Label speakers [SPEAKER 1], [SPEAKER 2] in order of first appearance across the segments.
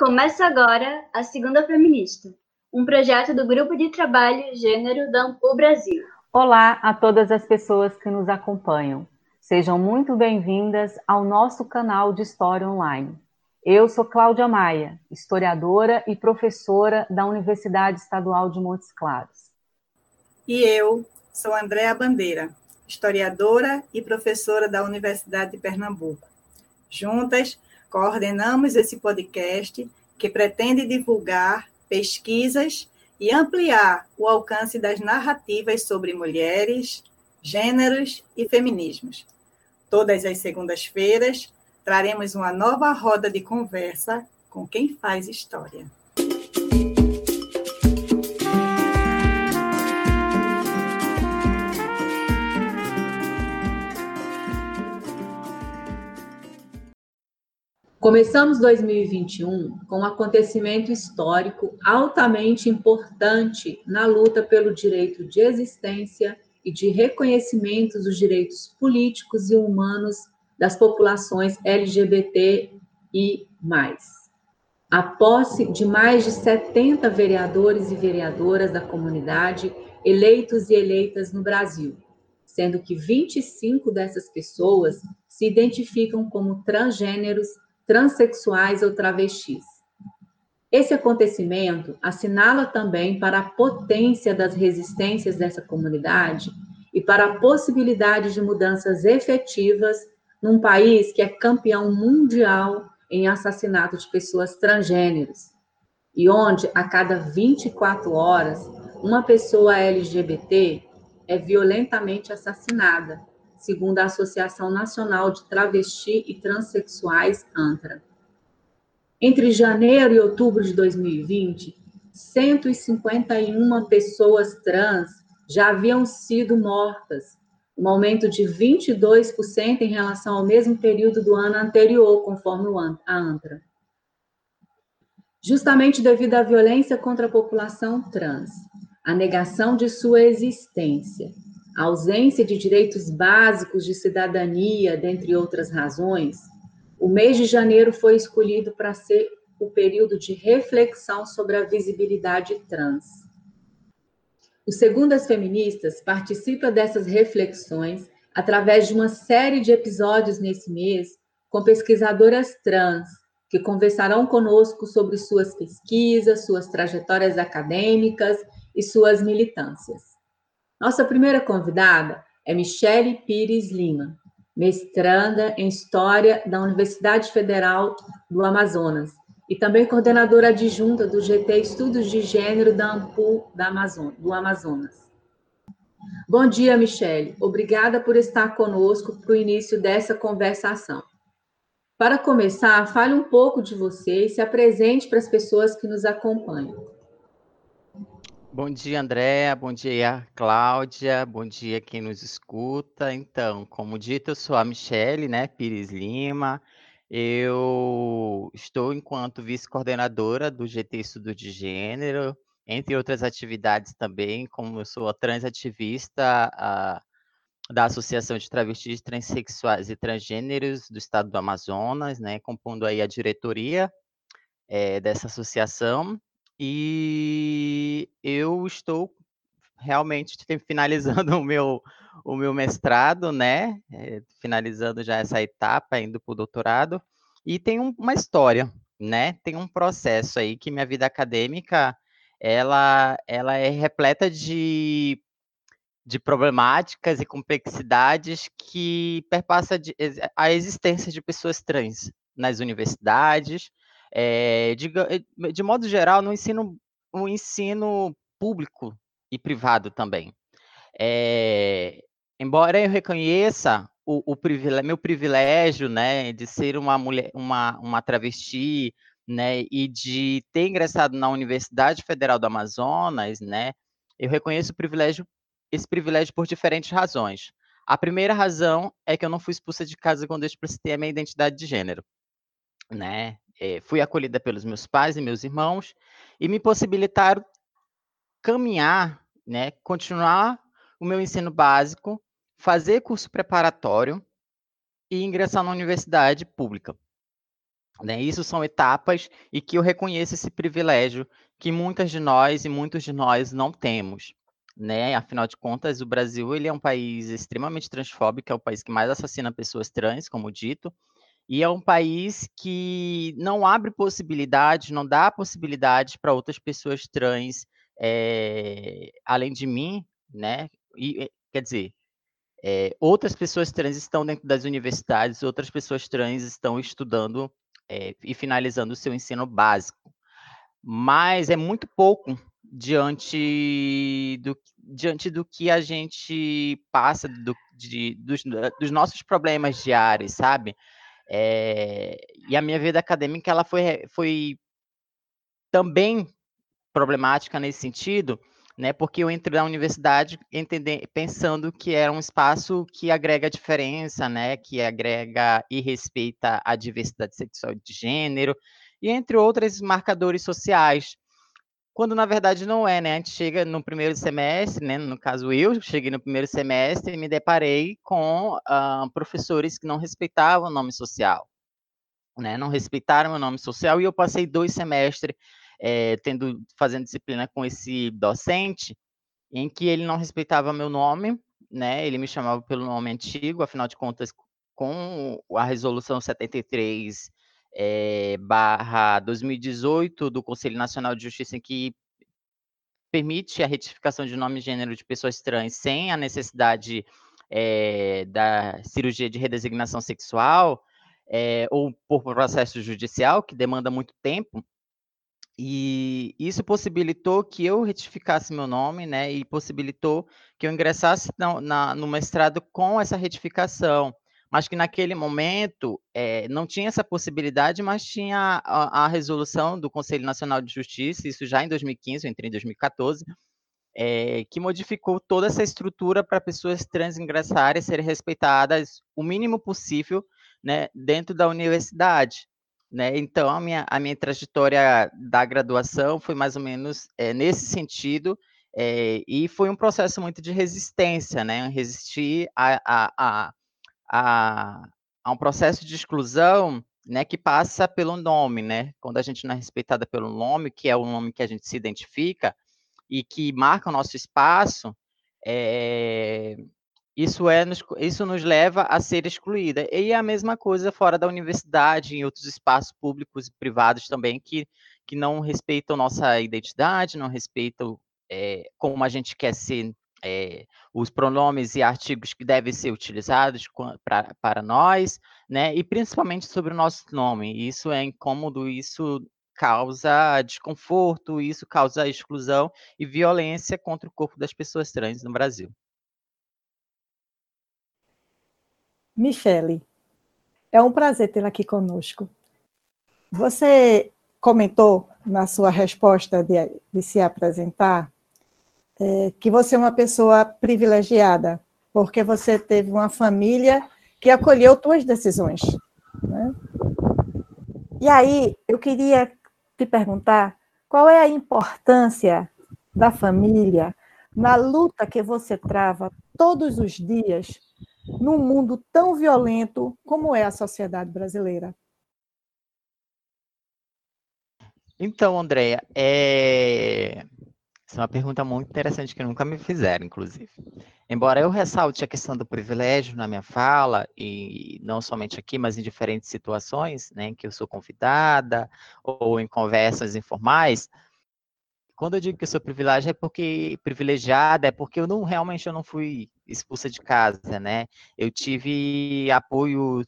[SPEAKER 1] Começa agora a Segunda Feminista, um projeto do Grupo de Trabalho Gênero da Ampul Brasil.
[SPEAKER 2] Olá a todas as pessoas que nos acompanham. Sejam muito bem-vindas ao nosso canal de História Online. Eu sou Cláudia Maia, historiadora e professora da Universidade Estadual de Montes Claros.
[SPEAKER 3] E eu sou Andréa Bandeira, historiadora e professora da Universidade de Pernambuco. Juntas, coordenamos esse podcast que pretende divulgar pesquisas e ampliar o alcance das narrativas sobre mulheres, gêneros e feminismos. Todas as segundas-feiras, traremos uma nova roda de conversa com quem faz história.
[SPEAKER 2] Começamos 2021 com um acontecimento histórico altamente importante na luta pelo direito de existência e de reconhecimento dos direitos políticos e humanos das populações LGBT e mais. A posse de mais de 70 vereadores e vereadoras da comunidade eleitos e eleitas no Brasil, sendo que 25 dessas pessoas se identificam como transgêneros transexuais ou travestis. Esse acontecimento assinala também para a potência das resistências dessa comunidade e para a possibilidade de mudanças efetivas num país que é campeão mundial em assassinato de pessoas transgêneros e onde a cada 24 horas uma pessoa LGBT é violentamente assassinada segundo a Associação Nacional de Travesti e Transsexuais, ANTRA. Entre janeiro e outubro de 2020, 151 pessoas trans já haviam sido mortas, um aumento de 22% em relação ao mesmo período do ano anterior, conforme a ANTRA. Justamente devido à violência contra a população trans, a negação de sua existência, a ausência de direitos básicos de cidadania, dentre outras razões, o mês de janeiro foi escolhido para ser o período de reflexão sobre a visibilidade trans. O Segundas Feministas participa dessas reflexões através de uma série de episódios nesse mês com pesquisadoras trans, que conversarão conosco sobre suas pesquisas, suas trajetórias acadêmicas e suas militâncias. Nossa primeira convidada é Michele Pires Lima, mestranda em História da Universidade Federal do Amazonas e também coordenadora adjunta do GT Estudos de Gênero da AMPU da Amazon, do Amazonas. Bom dia, Michele. Obrigada por estar conosco para o início dessa conversação. Para começar, fale um pouco de você e se apresente para as pessoas que nos acompanham.
[SPEAKER 4] Bom dia, Andréa. Bom dia, Cláudia. Bom dia quem nos escuta. Então, como dito, eu sou a Michele, né, Pires Lima. Eu estou enquanto vice-coordenadora do GT Estudo de Gênero, entre outras atividades também, como eu sou a transativista a, da Associação de Travestis, Transsexuais e Transgêneros do Estado do Amazonas, né, compondo aí a diretoria é, dessa associação e eu estou realmente finalizando o meu, o meu mestrado, né? É, finalizando já essa etapa, indo para o doutorado. E tem um, uma história, né? Tem um processo aí que minha vida acadêmica ela, ela é repleta de, de problemáticas e complexidades que perpassa de, a existência de pessoas trans nas universidades, é, de, eh, de modo geral, no ensino, no ensino público e privado também. É, embora eu reconheça o, o privilégio, meu privilégio, né, de ser uma mulher, uma, uma travesti, né, e de ter ingressado na Universidade Federal do Amazonas, né, eu reconheço o privilégio, esse privilégio por diferentes razões. A primeira razão é que eu não fui expulsa de casa quando eu explicitei a minha identidade de gênero, né? É, fui acolhida pelos meus pais e meus irmãos e me possibilitaram caminhar, né, continuar o meu ensino básico, fazer curso preparatório e ingressar na universidade pública. Né? Isso são etapas e que eu reconheço esse privilégio que muitas de nós e muitos de nós não temos. Né? Afinal de contas, o Brasil ele é um país extremamente transfóbico, é o país que mais assassina pessoas trans, como dito, e é um país que não abre possibilidades, não dá possibilidades para outras pessoas trans, é, além de mim, né? E, quer dizer, é, outras pessoas trans estão dentro das universidades, outras pessoas trans estão estudando é, e finalizando o seu ensino básico. Mas é muito pouco diante do, diante do que a gente passa, do, de, dos, dos nossos problemas diários, sabe? É, e a minha vida acadêmica ela foi, foi também problemática nesse sentido, né? Porque eu entrei na universidade entender, pensando que era um espaço que agrega diferença, né? Que agrega e respeita a diversidade sexual de gênero e entre outros marcadores sociais quando na verdade não é, né? A gente chega no primeiro semestre, né? No caso eu cheguei no primeiro semestre e me deparei com uh, professores que não respeitavam o nome social, né? Não respeitaram o nome social e eu passei dois semestres é, tendo fazendo disciplina com esse docente em que ele não respeitava meu nome, né? Ele me chamava pelo nome antigo, afinal de contas, com a resolução 73 é, barra 2018 do Conselho Nacional de Justiça que permite a retificação de nome e gênero de pessoas trans sem a necessidade é, da cirurgia de redesignação sexual é, ou por processo judicial, que demanda muito tempo. E isso possibilitou que eu retificasse meu nome, né? E possibilitou que eu ingressasse na, na, no mestrado com essa retificação mas que naquele momento é, não tinha essa possibilidade, mas tinha a, a, resolução do Conselho Nacional de Justiça, isso já em 2015, eu entrei em 2014, é, que modificou toda essa estrutura para pessoas trans ingressarem, serem respeitadas o mínimo possível né, dentro da universidade. Né? Então, a minha, a minha trajetória da graduação foi mais ou menos é, nesse sentido, é, e foi um processo muito de resistência, né? Resistir a, a, a a, a um processo de exclusão né, que passa pelo nome, né? Quando a gente não é respeitada pelo nome, que é o nome que a gente se identifica e que marca o nosso espaço, é, isso, é, isso nos leva a ser excluída. E é a mesma coisa fora da universidade, em outros espaços públicos e privados também, que, que não respeitam nossa identidade, não respeitam é, como a gente quer ser é, os pronomes e artigos que devem ser utilizados pra, para nós, né? E principalmente sobre o nosso nome. Isso é incômodo, isso causa desconforto, isso causa exclusão e violência contra o corpo das pessoas trans no Brasil.
[SPEAKER 5] Michele, é um prazer tê-la aqui conosco. Você comentou na sua resposta de, de se apresentar é, que você é uma pessoa privilegiada, porque você teve uma família que acolheu suas decisões. Né? E aí, eu queria te perguntar qual é a importância da família na luta que você trava todos os dias num mundo tão violento como é a sociedade brasileira.
[SPEAKER 4] Então, Andréia, é... Essa é uma pergunta muito interessante que nunca me fizeram, inclusive. Embora eu ressalte a questão do privilégio na minha fala, e não somente aqui, mas em diferentes situações, né, em que eu sou convidada, ou em conversas informais, quando eu digo que eu sou privilegiada é porque privilegiada é porque eu não realmente eu não fui expulsa de casa, né? Eu tive apoio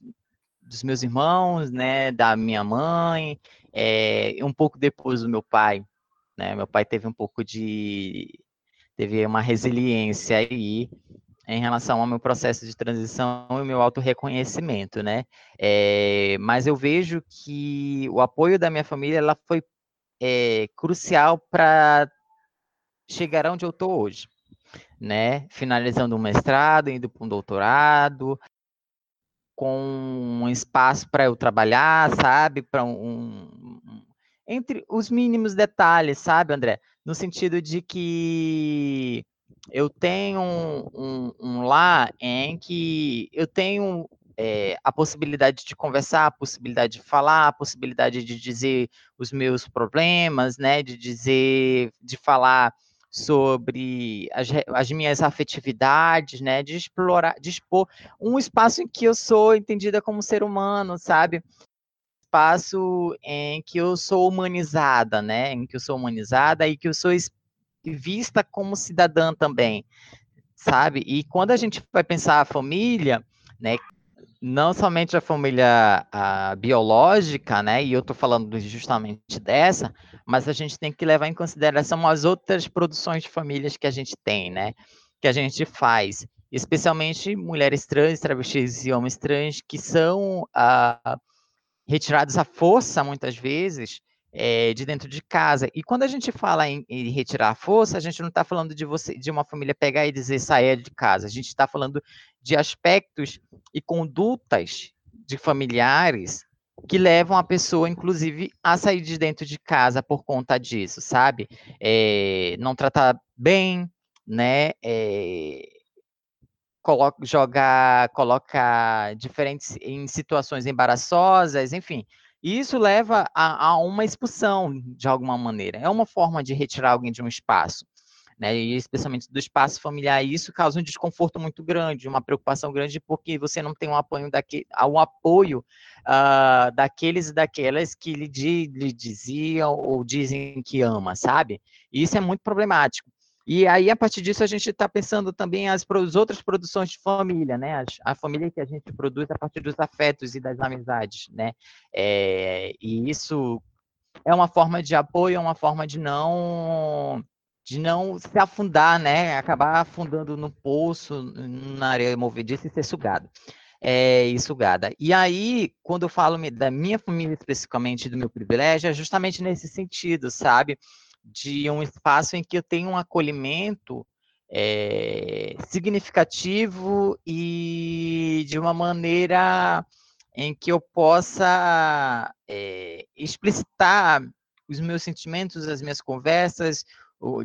[SPEAKER 4] dos meus irmãos, né, da minha mãe, é, um pouco depois do meu pai. Né? Meu pai teve um pouco de. teve uma resiliência aí em relação ao meu processo de transição e o meu auto-reconhecimento, né? É, mas eu vejo que o apoio da minha família ela foi é, crucial para chegar onde eu estou hoje, né? Finalizando um mestrado, indo para um doutorado, com um espaço para eu trabalhar, sabe? Para um, entre os mínimos detalhes, sabe, André? No sentido de que eu tenho um, um, um lar em que eu tenho é, a possibilidade de conversar, a possibilidade de falar, a possibilidade de dizer os meus problemas, né, de dizer, de falar sobre as, as, minhas afetividades, né, de explorar, de expor um espaço em que eu sou entendida como ser humano, sabe? Espaço em que eu sou humanizada, né, em que eu sou humanizada e que eu sou vista como cidadã também, sabe? E quando a gente vai pensar a família, né, não somente a família a biológica, né, e eu estou falando justamente dessa, mas a gente tem que levar em consideração as outras produções de famílias que a gente tem, né, que a gente faz, especialmente mulheres trans, travestis e homens trans, que são ah, retirados à força, muitas vezes, é, de dentro de casa. E quando a gente fala em, em retirar a força, a gente não está falando de você, de uma família pegar e dizer sair de casa. A gente está falando de aspectos e condutas de familiares que levam a pessoa, inclusive, a sair de dentro de casa por conta disso, sabe? É, não tratar bem, né? É, coloca, jogar, coloca diferentes em situações embaraçosas, enfim. E isso leva a, a, uma expulsão, de alguma maneira. É uma forma de retirar alguém de um espaço. Né, e especialmente do espaço familiar, e isso causa um desconforto muito grande, uma preocupação grande, porque você não tem um apoio, daqui, um apoio uh, daqueles e daquelas que lhe, lhe diziam ou dizem que ama, sabe? E isso é muito problemático. E aí, a partir disso, a gente está pensando também as, as, outras produções de família, né? A, a, família que a gente produz a partir dos afetos e das amizades, né? É, e isso é uma forma de apoio, é uma forma de não de não se afundar, né? Acabar afundando no poço, na areia movediça e ser sugado. É, e sugada. E aí, quando eu falo da minha família especificamente, do meu privilégio, é justamente nesse sentido, sabe? De um espaço em que eu tenho um acolhimento é, significativo e de uma maneira em que eu possa é, explicitar os meus sentimentos, as minhas conversas,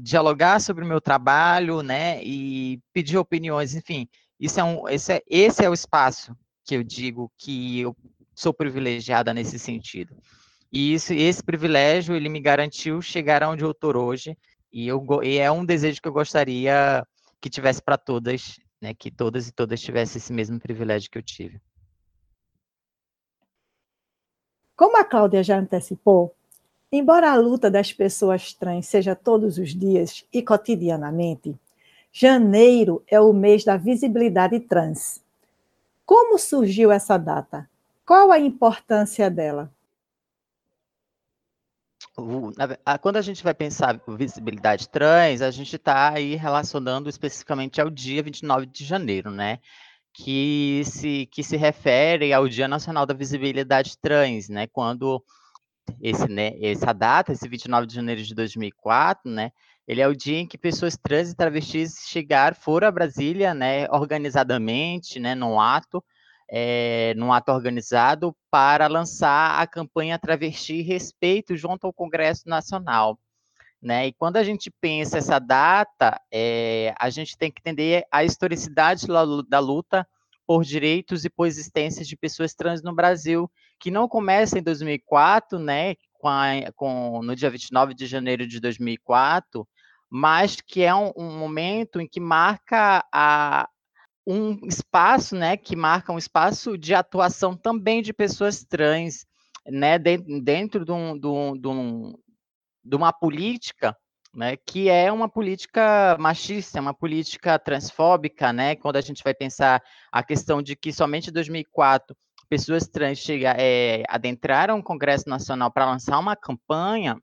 [SPEAKER 4] dialogar sobre o meu trabalho, né, e pedir opiniões, enfim, isso é um, esse é, esse é o espaço que eu digo que eu sou privilegiada nesse sentido. E isso, esse privilégio ele me garantiu chegar onde eu estou hoje. E, eu, e é um desejo que eu gostaria que tivesse para todas, né, que todas e todas tivessem esse mesmo privilégio que eu tive.
[SPEAKER 5] Como a Cláudia já antecipou, embora a luta das pessoas trans seja todos os dias e cotidianamente, janeiro é o mês da visibilidade trans. Como surgiu essa data? Qual a importância dela?
[SPEAKER 4] Quando a gente vai pensar visibilidade trans, a gente está aí relacionando especificamente ao dia 29 de janeiro, né? Que se, que se refere ao Dia Nacional da Visibilidade Trans, né? Quando esse, né, essa data, esse 29 de janeiro de 2004, né? Ele é o dia em que pessoas trans e travestis chegaram, foram a Brasília, né? Organizadamente, né? Num ato, é, num ato organizado para lançar a campanha Travesti Respeito junto ao Congresso Nacional. Né? E quando a gente pensa essa data, é, a gente tem que entender a historicidade da luta por direitos e por existência de pessoas trans no Brasil, que não começa em 2004, né, com, a, com no dia 29 de janeiro de 2004, mas que é um, um momento em que marca a, um espaço, né, que marca um espaço de atuação também de pessoas trans, né, dentro de, um, de, um, de, um, de uma política, né, que é uma política machista, uma política transfóbica, né, quando a gente vai pensar a questão de que somente em 2004 pessoas trans chega, é, adentraram o Congresso Nacional para lançar uma campanha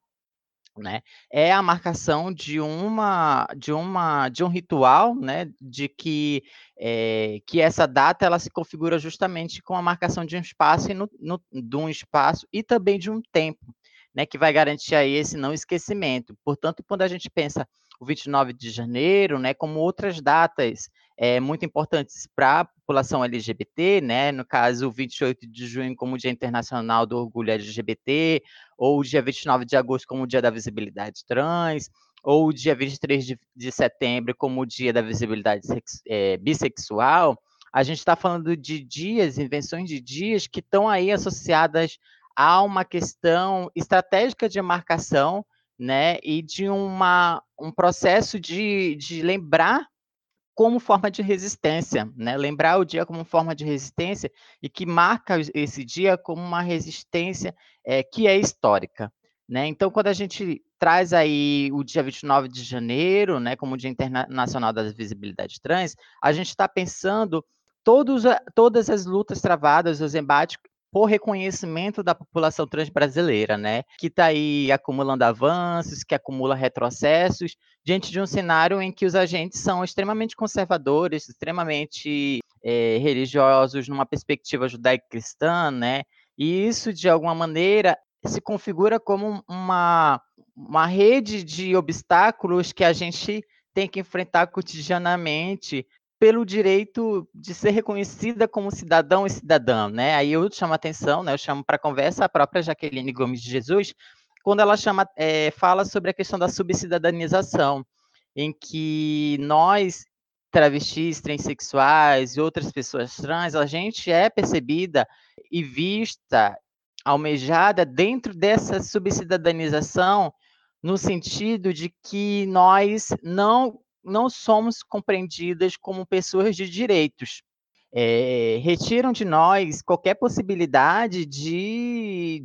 [SPEAKER 4] né, é a marcação de uma de uma de um ritual, né, de que é, que essa data ela se configura justamente com a marcação de um espaço e no, no, de um espaço e também de um tempo, né, que vai garantir aí esse não esquecimento. Portanto, quando a gente pensa o 29 de janeiro, né, como outras datas é, muito importantes para a população LGBT, né, no caso, o 28 de junho como Dia Internacional do Orgulho LGBT, ou dia 29 de agosto como Dia da Visibilidade Trans, ou dia 23 de, de setembro como Dia da Visibilidade sex, é, Bissexual, a gente está falando de dias, invenções de dias que estão aí associadas a uma questão estratégica de marcação, né, e de uma, um processo de, de lembrar como forma de resistência, né? Lembrar o dia como forma de resistência e que marca esse dia como uma resistência é, que é histórica, né? Então, quando a gente traz aí o dia 29 de janeiro, né, como o Dia Internacional da Visibilidade Trans, a gente está pensando todos, todas as lutas travadas, os embates por reconhecimento da população trans brasileira, né, que está aí acumulando avanços, que acumula retrocessos, diante de um cenário em que os agentes são extremamente conservadores, extremamente é, religiosos, numa perspectiva judaico-cristã, né, e isso, de alguma maneira, se configura como uma, uma rede de obstáculos que a gente tem que enfrentar cotidianamente pelo direito de ser reconhecida como cidadão e cidadã, né? Aí eu chamo a atenção, né? Eu chamo para conversa a própria Jaqueline Gomes de Jesus, quando ela chama, é, fala sobre a questão da subcidadanização, em que nós travestis, transexuais e outras pessoas trans, a gente é percebida e vista almejada dentro dessa subcidadanização, no sentido de que nós não, não somos compreendidas como pessoas de direitos. É, retiram de nós qualquer possibilidade de,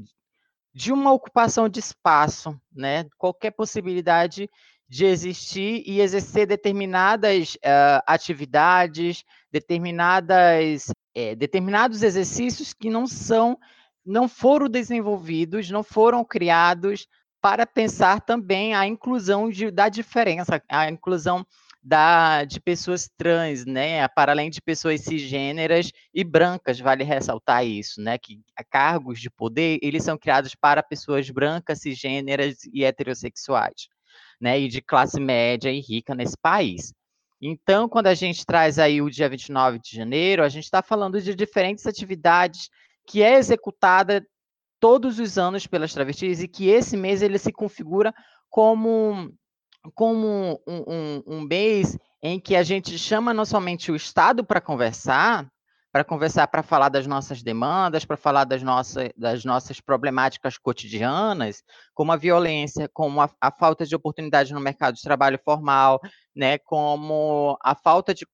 [SPEAKER 4] de uma ocupação de espaço, né? qualquer possibilidade de existir e exercer determinadas uh, atividades, determinadas, é, determinados exercícios que não são não foram desenvolvidos, não foram criados para pensar também a inclusão de, da diferença, a inclusão da, de pessoas trans, né, para além de pessoas cisgêneras e brancas, vale ressaltar isso, né, que cargos de poder, eles são criados para pessoas brancas, cisgêneras e heterossexuais, né, e de classe média e rica nesse país. Então, quando a gente traz aí o dia 29 de janeiro, a gente está falando de diferentes atividades que é executada todos os anos pelas travestis e que esse mês ele se configura como, como um, um, um mês em que a gente chama não somente o Estado para conversar, para conversar, para falar das nossas demandas, para falar das nossas, das nossas problemáticas cotidianas, como a violência, como a, a, falta de oportunidade no mercado de trabalho formal, né, como a falta de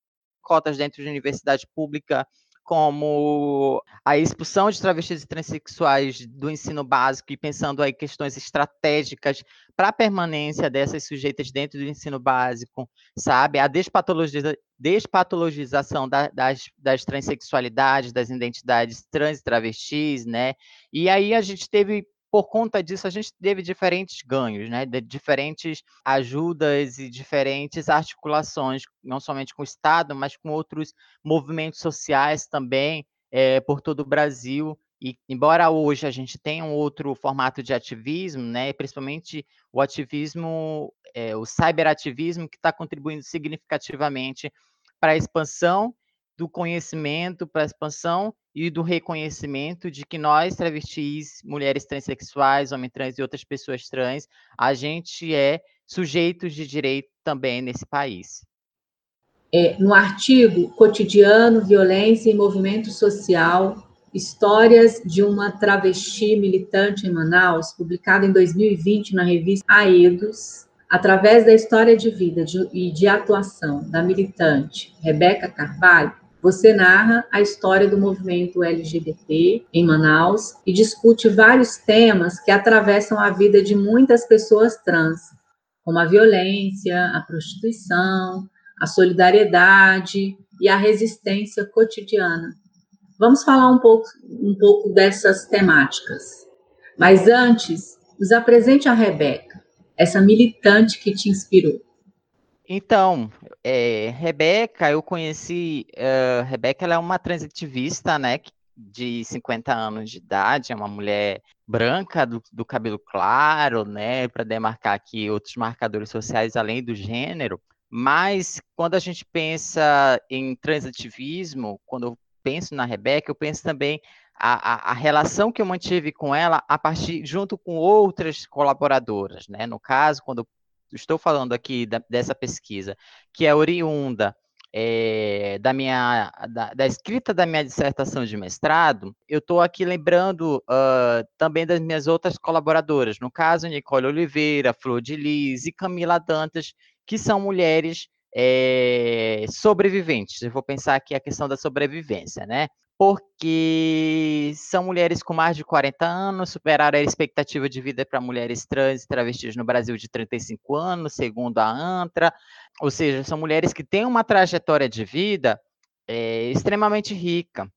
[SPEAKER 4] cotas dentro de universidade pública como a expulsão de travestis e transexuais do ensino básico e pensando aí questões estratégicas para a permanência dessas sujeitas dentro do ensino básico, sabe? A despatologiza despatologização da, das, das transexualidades, das identidades trans e travestis, né? E aí a gente teve por conta disso, a gente teve diferentes ganhos, né? De diferentes ajudas e diferentes articulações, não somente com o Estado, mas com outros movimentos sociais também é, por todo o Brasil. E embora hoje a gente tenha um outro formato de ativismo, né, principalmente o ativismo, é, o cyberativismo, que está contribuindo significativamente para a expansão do conhecimento, para a expansão e do reconhecimento de que nós, travestis, mulheres transexuais, homens trans e outras pessoas trans, a gente é sujeitos de direito também nesse país.
[SPEAKER 2] É, no artigo Cotidiano, Violência e Movimento Social, Histórias de uma Travesti Militante em Manaus, publicado em 2020 na revista Aedos, através da história de vida de, e de atuação da militante Rebeca Carvalho, você narra a história do movimento LGBT em Manaus e discute vários temas que atravessam a vida de muitas pessoas trans, como a violência, a prostituição, a solidariedade e a resistência cotidiana. Vamos falar um pouco, um pouco dessas temáticas. Mas antes, nos apresente a Rebeca, essa militante que te inspirou.
[SPEAKER 4] Então, é, Rebeca, eu conheci. Uh, Rebeca, ela é uma transitivista, né? De 50 anos de idade, é uma mulher branca, do, do cabelo claro, né? Para demarcar aqui outros marcadores sociais além do gênero. Mas quando a gente pensa em transitivismo, quando eu penso na Rebeca, eu penso também a, a, a, relação que eu mantive com ela a partir junto com outras colaboradoras, né? No caso, quando estou falando aqui da, dessa pesquisa, que é oriunda é, da minha da, da, escrita da minha dissertação de mestrado, eu estou aqui lembrando uh, também das minhas outras colaboradoras, no caso Nicole Oliveira, Flor de Lis e Camila Dantas, que são mulheres é, sobreviventes. Eu vou pensar aqui a questão da sobrevivência, né? Porque são mulheres com mais de 40 anos, superaram a expectativa de vida para mulheres trans e travestis no Brasil de 35 anos, segundo a ANTRA, ou seja, são mulheres que têm uma trajetória de vida é, extremamente rica.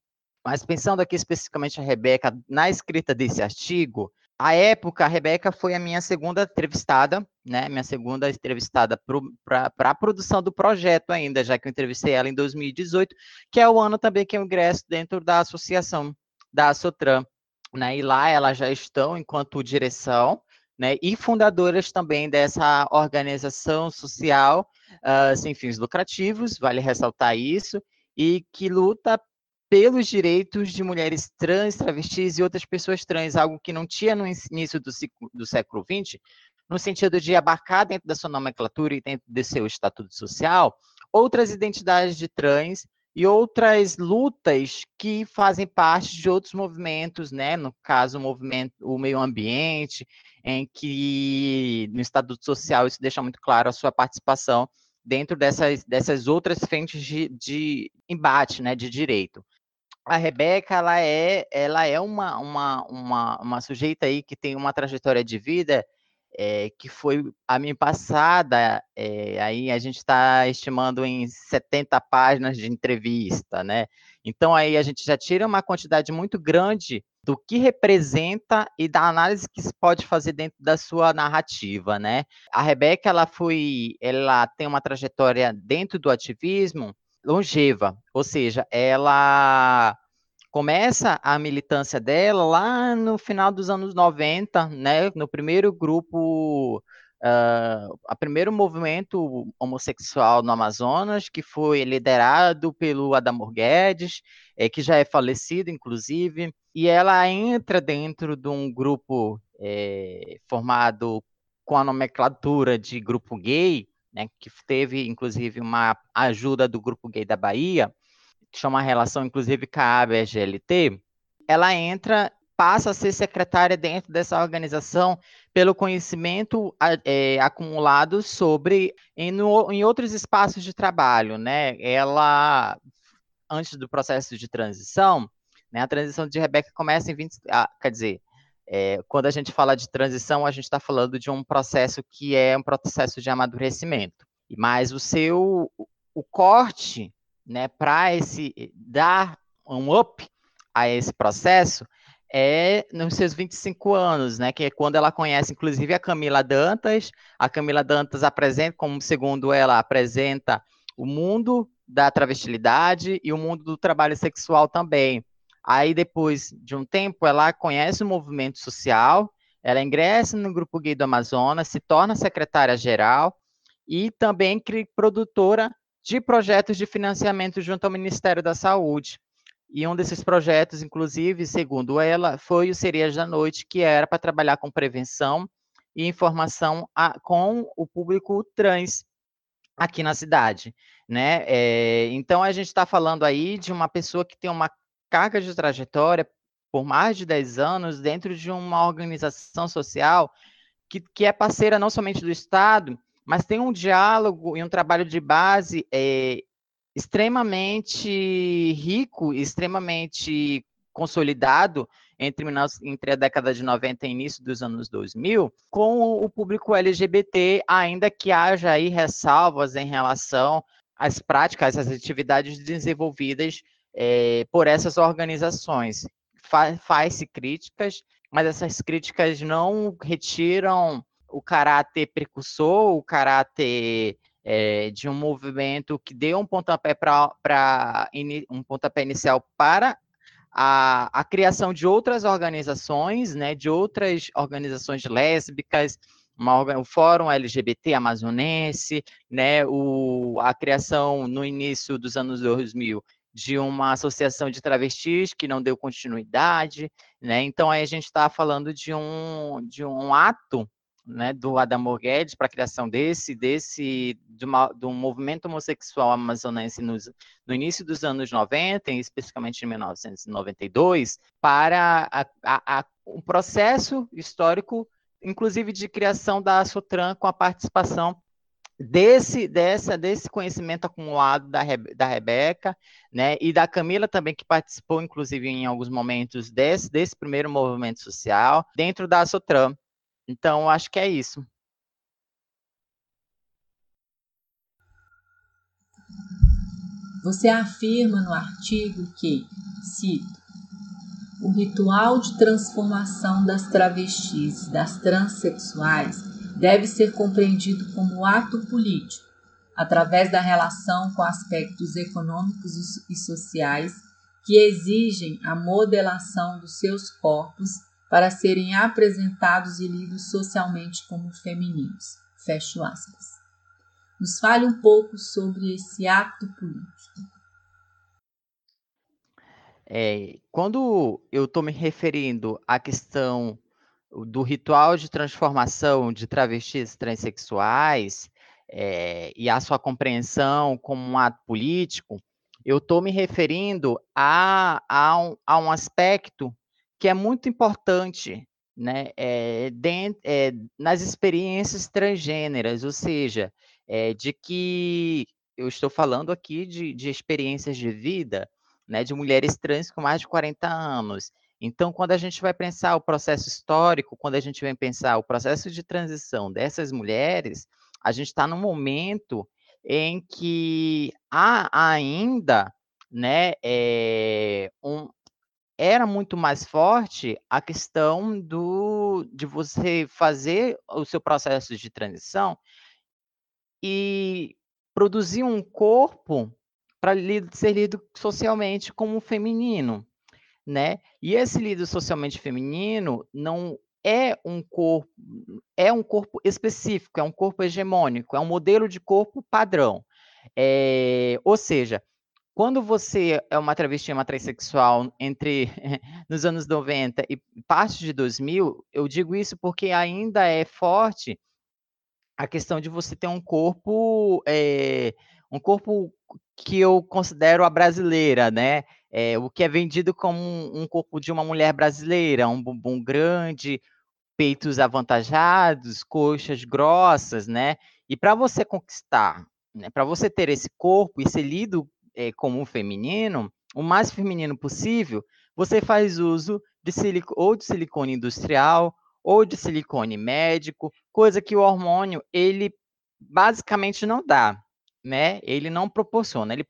[SPEAKER 4] Mas pensando aqui especificamente a Rebeca, na escrita desse artigo, a época, a Rebeca foi a minha segunda entrevistada, né? Minha segunda entrevistada para a produção do projeto ainda, já que eu entrevistei ela em 2018, que é o ano também que eu ingresso dentro da associação da Sotran, né? E lá elas já estão enquanto direção, né? E fundadoras também dessa organização social uh, sem fins lucrativos, vale ressaltar isso, e que luta pelos direitos de mulheres trans, travestis e outras pessoas trans, algo que não tinha no início do, do século XX, no sentido de abarcar dentro da sua nomenclatura e dentro do seu estatuto social outras identidades de trans e outras lutas que fazem parte de outros movimentos, né? No caso, o movimento, o meio ambiente, em que no estatuto social isso deixa muito claro a sua participação dentro dessas, dessas outras frentes de, de embate, né, de direito a Rebeca, ela é, ela é uma, uma, uma, uma sujeita aí que tem uma trajetória de vida é, que foi a mim passada, é, aí a gente está estimando em 70 páginas de entrevista, né? Então aí a gente já tira uma quantidade muito grande do que representa e da análise que se pode fazer dentro da sua narrativa, né? A Rebeca, ela foi, ela tem uma trajetória dentro do ativismo longeva, ou seja, ela começa a militância dela lá no final dos anos 90, né, no primeiro grupo, uh, a primeiro movimento homossexual no Amazonas, que foi liderado pelo Adamor Guedes, é, que já é falecido, inclusive, e ela entra dentro de um grupo é, formado com a nomenclatura de grupo gay, né, que teve inclusive uma ajuda do grupo gay da Bahia, chama relação inclusive com a ABGLT, ela entra, passa a ser secretária dentro dessa organização pelo conhecimento é, acumulado sobre em, no, em outros espaços de trabalho, né? Ela antes do processo de transição, né? A transição de Rebeca começa em 20, ah, quer dizer, é, quando a gente fala de transição, a gente está falando de um processo que é um processo de amadurecimento. Mas o seu o corte, né, para esse dar um up a esse processo é nos seus 25 anos, né, que é quando ela conhece inclusive a Camila Dantas. A Camila Dantas apresenta, como segundo ela apresenta o mundo da travestilidade e o mundo do trabalho sexual também. Aí, depois de um tempo, ela conhece o movimento social, ela ingressa no Grupo Gay do Amazonas, se torna secretária-geral e também produtora de projetos de financiamento junto ao Ministério da Saúde. E um desses projetos, inclusive, segundo ela, foi o Serias da Noite, que era para trabalhar com prevenção e informação a, com o público trans aqui na cidade, né? É, então a gente está falando aí de uma pessoa que tem uma carga de trajetória por mais de 10 anos dentro de uma organização social que, que é parceira não somente do Estado, mas tem um diálogo e um trabalho de base é, extremamente rico, extremamente consolidado entre, entre a década de 90 e início dos anos 2000, com o público LGBT, ainda que haja aí ressalvas em relação às práticas, às atividades desenvolvidas é, por essas organizações. Fa Faz-se críticas, mas essas críticas não retiram o caráter precursor, o caráter é, de um movimento que deu um pontapé para um pontapé inicial para a, a, criação de outras organizações, né, de outras organizações lésbicas, uma, o Fórum LGBT Amazonense, né, o, a criação no início dos anos 2000 de uma associação de travestis que não deu continuidade, né? Então aí a gente está falando de um, de um ato né, do Adamo Guedes para a criação desse, desse de, uma, de, um movimento homossexual amazonense nos, no início dos anos 90, especificamente em 1992, para a, a, a, um processo histórico, inclusive de criação da Sotran com a participação desse, dessa, desse conhecimento acumulado da, Rebe, da Rebeca, né, e da Camila também, que participou, inclusive, em alguns momentos desse, desse primeiro movimento social, dentro da Sotran. Então, acho que é isso.
[SPEAKER 2] Você afirma no artigo que, cito, o ritual de transformação das travestis das transexuais deve ser compreendido como ato político, através da relação com aspectos econômicos e sociais que exigem a modelação dos seus corpos para serem apresentados e lidos socialmente como femininos. Fecho aspas. Nos fale um pouco sobre esse ato político.
[SPEAKER 4] É, quando eu estou me referindo à questão do ritual de transformação de travestis transexuais é, e a sua compreensão como um ato político, eu estou me referindo a, a, um, a, um, aspecto que é muito importante né, é, dentro, é, nas experiências transgêneras, ou seja, de que eu estou falando aqui de, de experiências de vida né, de mulheres trans com mais de 40 anos, então, quando a gente vai pensar o processo histórico, quando a gente vai pensar o processo de transição dessas mulheres, a gente está num momento em que há ainda, né, é, um, era muito mais forte a questão do, de você fazer o seu processo de transição e produzir um corpo para ser lido socialmente como feminino né? E esse líder socialmente feminino não é um corpo, é um corpo específico, é um corpo hegemônico, é um modelo de corpo padrão. É, ou seja, quando você é uma travesti, uma transexual entre nos anos 90 e parte de 2000, eu digo isso porque ainda é forte a questão de você ter um corpo, é, um corpo que eu considero a brasileira, né? É, o que é vendido como um, um, corpo de uma mulher brasileira, um bumbum grande, peitos avantajados, coxas grossas, né? E para você conquistar, né, para você ter esse corpo e ser lido é, como feminino, o mais feminino possível, você faz uso de ou de silicone industrial ou de silicone médico, coisa que o hormônio ele basicamente não dá né? Ele não proporciona, ele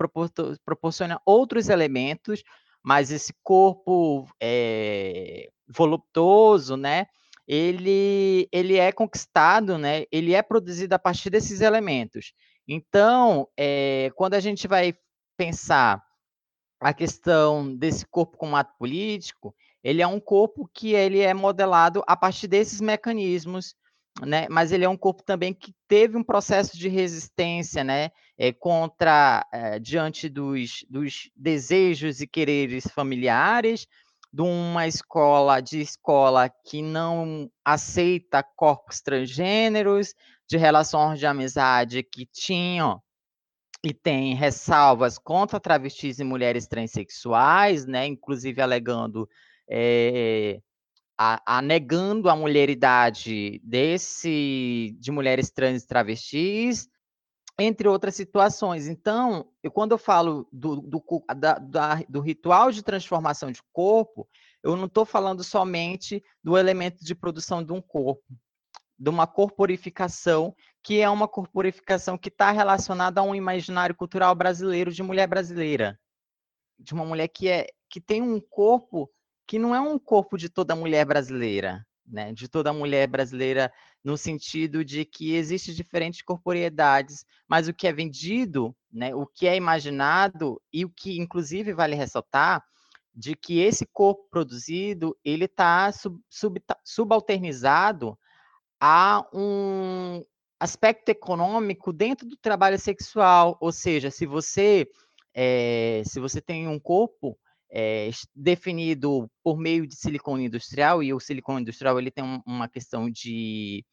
[SPEAKER 4] proporciona outros elementos, mas esse corpo é, voluptuoso, né? Ele, ele é conquistado, né? Ele é produzido a partir desses elementos. Então, é, quando a gente vai pensar a questão desse corpo como ato político, ele é um corpo que ele é modelado a partir desses mecanismos né? Mas ele é um corpo também que teve um processo de resistência, né? É, contra é, diante dos, dos desejos e quereres familiares, de uma escola de escola que não aceita corpos transgêneros, de relações de amizade que tinham e tem ressalvas contra travestis e mulheres transexuais, né? Inclusive alegando é, a, a, negando a mulheridade desse de mulheres trans e travestis, entre outras situações. Então, eu, quando eu falo do, do, da, da, do ritual de transformação de corpo, eu não estou falando somente do elemento de produção de um corpo, de uma corporificação, que é uma corporificação que está relacionada a um imaginário cultural brasileiro de mulher brasileira, de uma mulher que é que tem um corpo que não é um corpo de toda mulher brasileira, né? De toda mulher brasileira no sentido de que existe diferentes corporeidades, mas o que é vendido, né? O que é imaginado e o que inclusive vale ressaltar de que esse corpo produzido ele está sub, sub, subalternizado a um aspecto econômico dentro do trabalho sexual, ou seja, se você é, se você tem um corpo é, definido por meio de silicone industrial, e o silicone industrial ele tem um, uma questão de,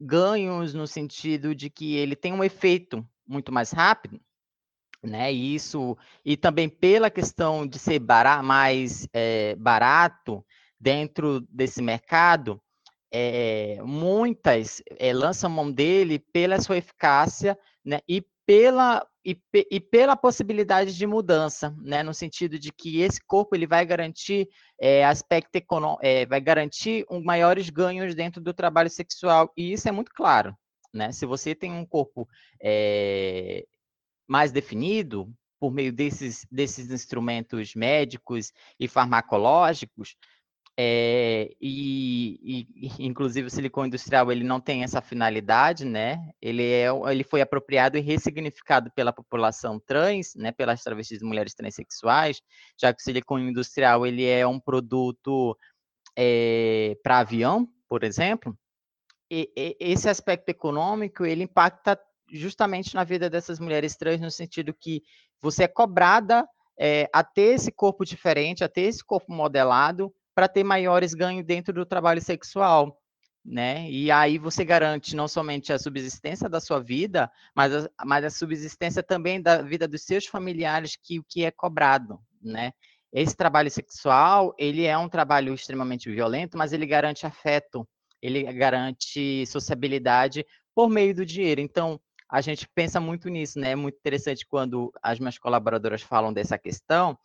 [SPEAKER 4] ganhos no sentido de que ele tem um efeito muito mais rápido, né? Isso e também pela questão de ser barato, mais é, barato dentro desse mercado, é, muitas é, lançam mão dele pela sua eficácia, né? E pela e, e, pela possibilidade de mudança, né, no sentido de que esse corpo ele vai garantir é, aspecto econômico, vai garantir um, maiores ganhos dentro do trabalho sexual e isso é muito claro, né? Se você tem um corpo mais definido por meio desses desses instrumentos médicos e farmacológicos, é, e, e, inclusive o silicone industrial ele não tem essa finalidade, né? Ele, é, ele foi apropriado e ressignificado pela população trans, né? Pelas travestis e mulheres transexuais, já que o silicone industrial ele é um produto é, para avião, por exemplo. E, e, esse aspecto econômico ele impacta justamente na vida dessas mulheres trans no sentido que você é cobrada é, a ter esse corpo diferente, a ter esse corpo modelado para ter maiores ganhos dentro do trabalho sexual, né? E aí você garante não somente a subsistência da sua vida, mas a, mas a subsistência também da vida dos seus familiares, que o que é cobrado, né? Esse trabalho sexual, ele é um trabalho extremamente violento, mas ele garante afeto, ele garante sociabilidade por meio do dinheiro. Então, a gente pensa muito nisso, né? É muito interessante quando as minhas colaboradoras falam dessa questão,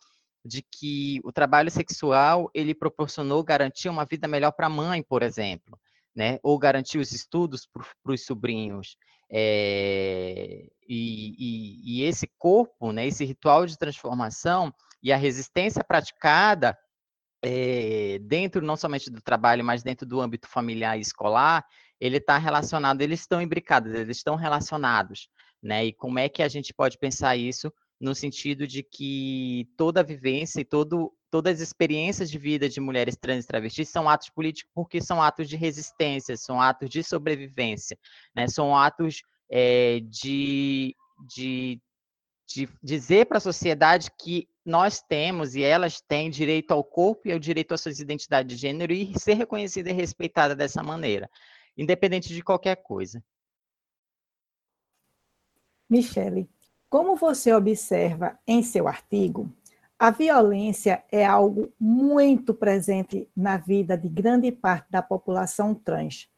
[SPEAKER 4] de que o trabalho sexual ele proporcionou garantir uma vida melhor para a mãe, por exemplo, né? Ou garantir os estudos para os sobrinhos. É, e, e, e, esse corpo, né? Esse ritual de transformação e a resistência praticada é, dentro não somente do trabalho, mas dentro do âmbito familiar e escolar, ele está relacionado, eles estão imbricados, eles estão relacionados, né? E como é que a gente pode pensar isso no sentido de que toda a vivência e todo, todas as experiências de vida de mulheres trans e travestis são atos políticos porque são atos de resistência, são atos de sobrevivência, né? são atos é, de, de, de dizer para a sociedade que nós temos e elas têm direito ao corpo e ao direito às suas identidades de gênero e ser reconhecida e respeitada dessa maneira, independente de qualquer coisa.
[SPEAKER 5] Michele, como você observa em seu artigo, a violência é algo muito presente na vida de grande parte da população trans.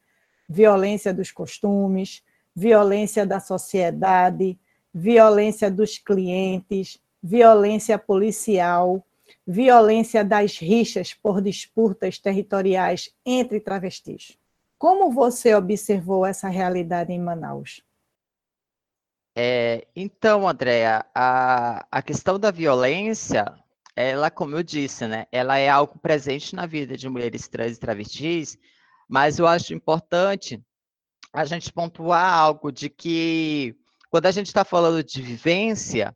[SPEAKER 5] Violência dos costumes, violência da sociedade, violência dos clientes, violência policial, violência das rixas por disputas territoriais entre travestis. Como você observou essa realidade em Manaus?
[SPEAKER 4] É, então, Andréa, a, a questão da violência, ela, como eu disse, né, ela é algo presente na vida de mulheres trans e travestis, mas eu acho importante a gente pontuar algo de que, quando a gente está falando de vivência,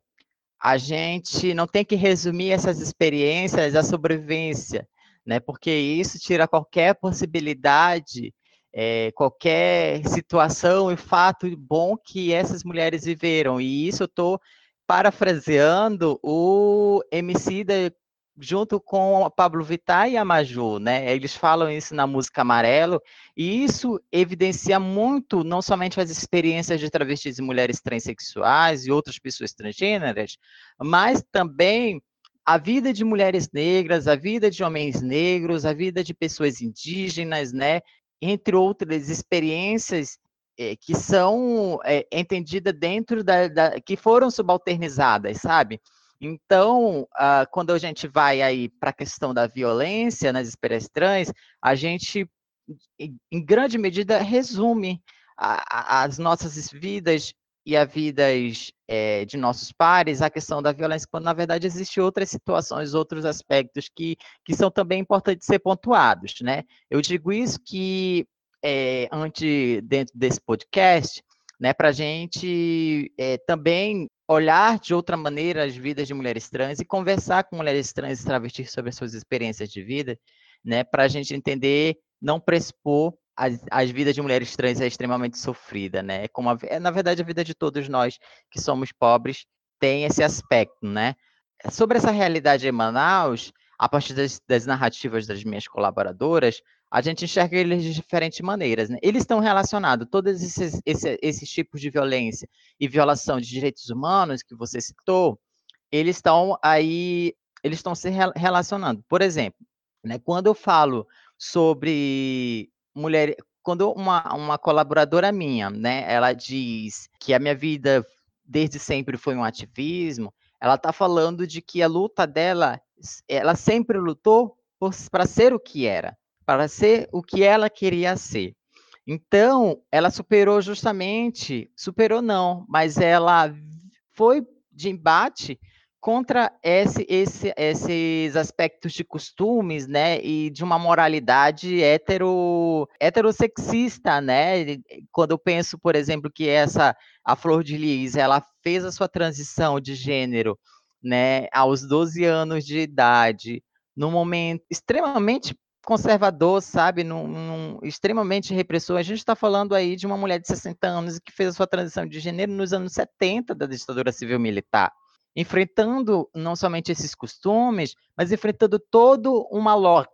[SPEAKER 4] a gente não tem que resumir essas experiências à sobrevivência, né, porque isso tira qualquer possibilidade é, qualquer situação e fato bom que essas mulheres viveram. E isso eu estou parafraseando o MC da, junto com a Pablo Vittar e a Maju, né? Eles falam isso na música Amarelo, e isso evidencia muito não somente as experiências de travestis e mulheres transexuais e outras pessoas transgêneras, mas também a vida de mulheres negras, a vida de homens negros, a vida de pessoas indígenas, né? Entre outras experiências é, que são é, entendidas dentro da, da, que foram subalternizadas, sabe? Então, uh, quando a gente vai aí para a questão da violência nas experiências trans, a gente, em grande medida, resume a, a, as nossas vidas e a vidas é, de nossos pares a questão da violência, quando na verdade existem outras situações, outros aspectos que, que são também importantes ser pontuados, né? Eu digo isso que é, antes, dentro desse podcast, né, para a gente é, também olhar de outra maneira as vidas de mulheres trans e conversar com mulheres trans e travestis sobre as suas experiências de vida, né, para a gente entender, não pressupor as, as vidas de mulheres trans é extremamente sofrida, né? É como a, é, na verdade, a vida de todos nós que somos pobres tem esse aspecto, né? Sobre essa realidade em Manaus, a partir das, das narrativas das minhas colaboradoras, a gente enxerga eles de diferentes maneiras. Né? Eles estão relacionados, todos esses, esses, esses tipos de violência e violação de direitos humanos que você citou, eles estão aí, eles estão se relacionando. Por exemplo, né, quando eu falo sobre mulher, quando uma, uma colaboradora minha, né, ela diz que a minha vida desde sempre foi um ativismo, ela está falando de que a luta dela, ela sempre lutou para ser o que era para ser o que ela queria ser. Então, ela superou justamente, superou não, mas ela foi de embate contra esse, esse, esses aspectos de costumes, né, e de uma moralidade hetero, heterossexista, né, quando eu penso, por exemplo, que essa, a Flor de Lis, ela fez a sua transição de gênero, né, aos 12 anos de idade, num momento extremamente conservador, sabe, num, num, extremamente repressor. A gente está falando aí de uma mulher de 60 anos que fez a sua transição de gênero nos anos 70 da ditadura civil-militar, enfrentando não somente esses costumes, mas enfrentando todo uma lógica,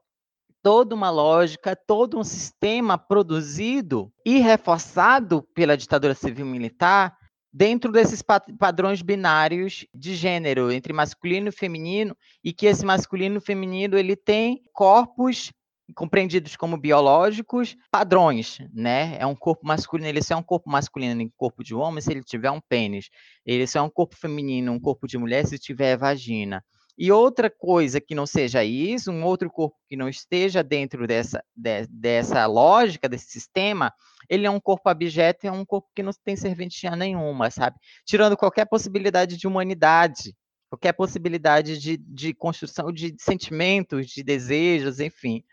[SPEAKER 4] toda uma lógica, todo um sistema produzido e reforçado pela ditadura civil-militar dentro desses padrões binários de gênero entre masculino e feminino e que esse masculino e feminino ele tem corpos compreendidos como biológicos, padrões, né? É um corpo masculino, ele só é um corpo masculino em corpo de homem se ele tiver um pênis. Ele só é um corpo feminino, um corpo de mulher se tiver vagina. E outra coisa que não seja isso, um outro corpo que não esteja dentro dessa, de, dessa lógica, desse sistema, ele é um corpo abjeto, é um corpo que não tem serventia nenhuma, sabe? Tirando qualquer possibilidade de humanidade, qualquer possibilidade de, de construção de sentimentos, de desejos, enfim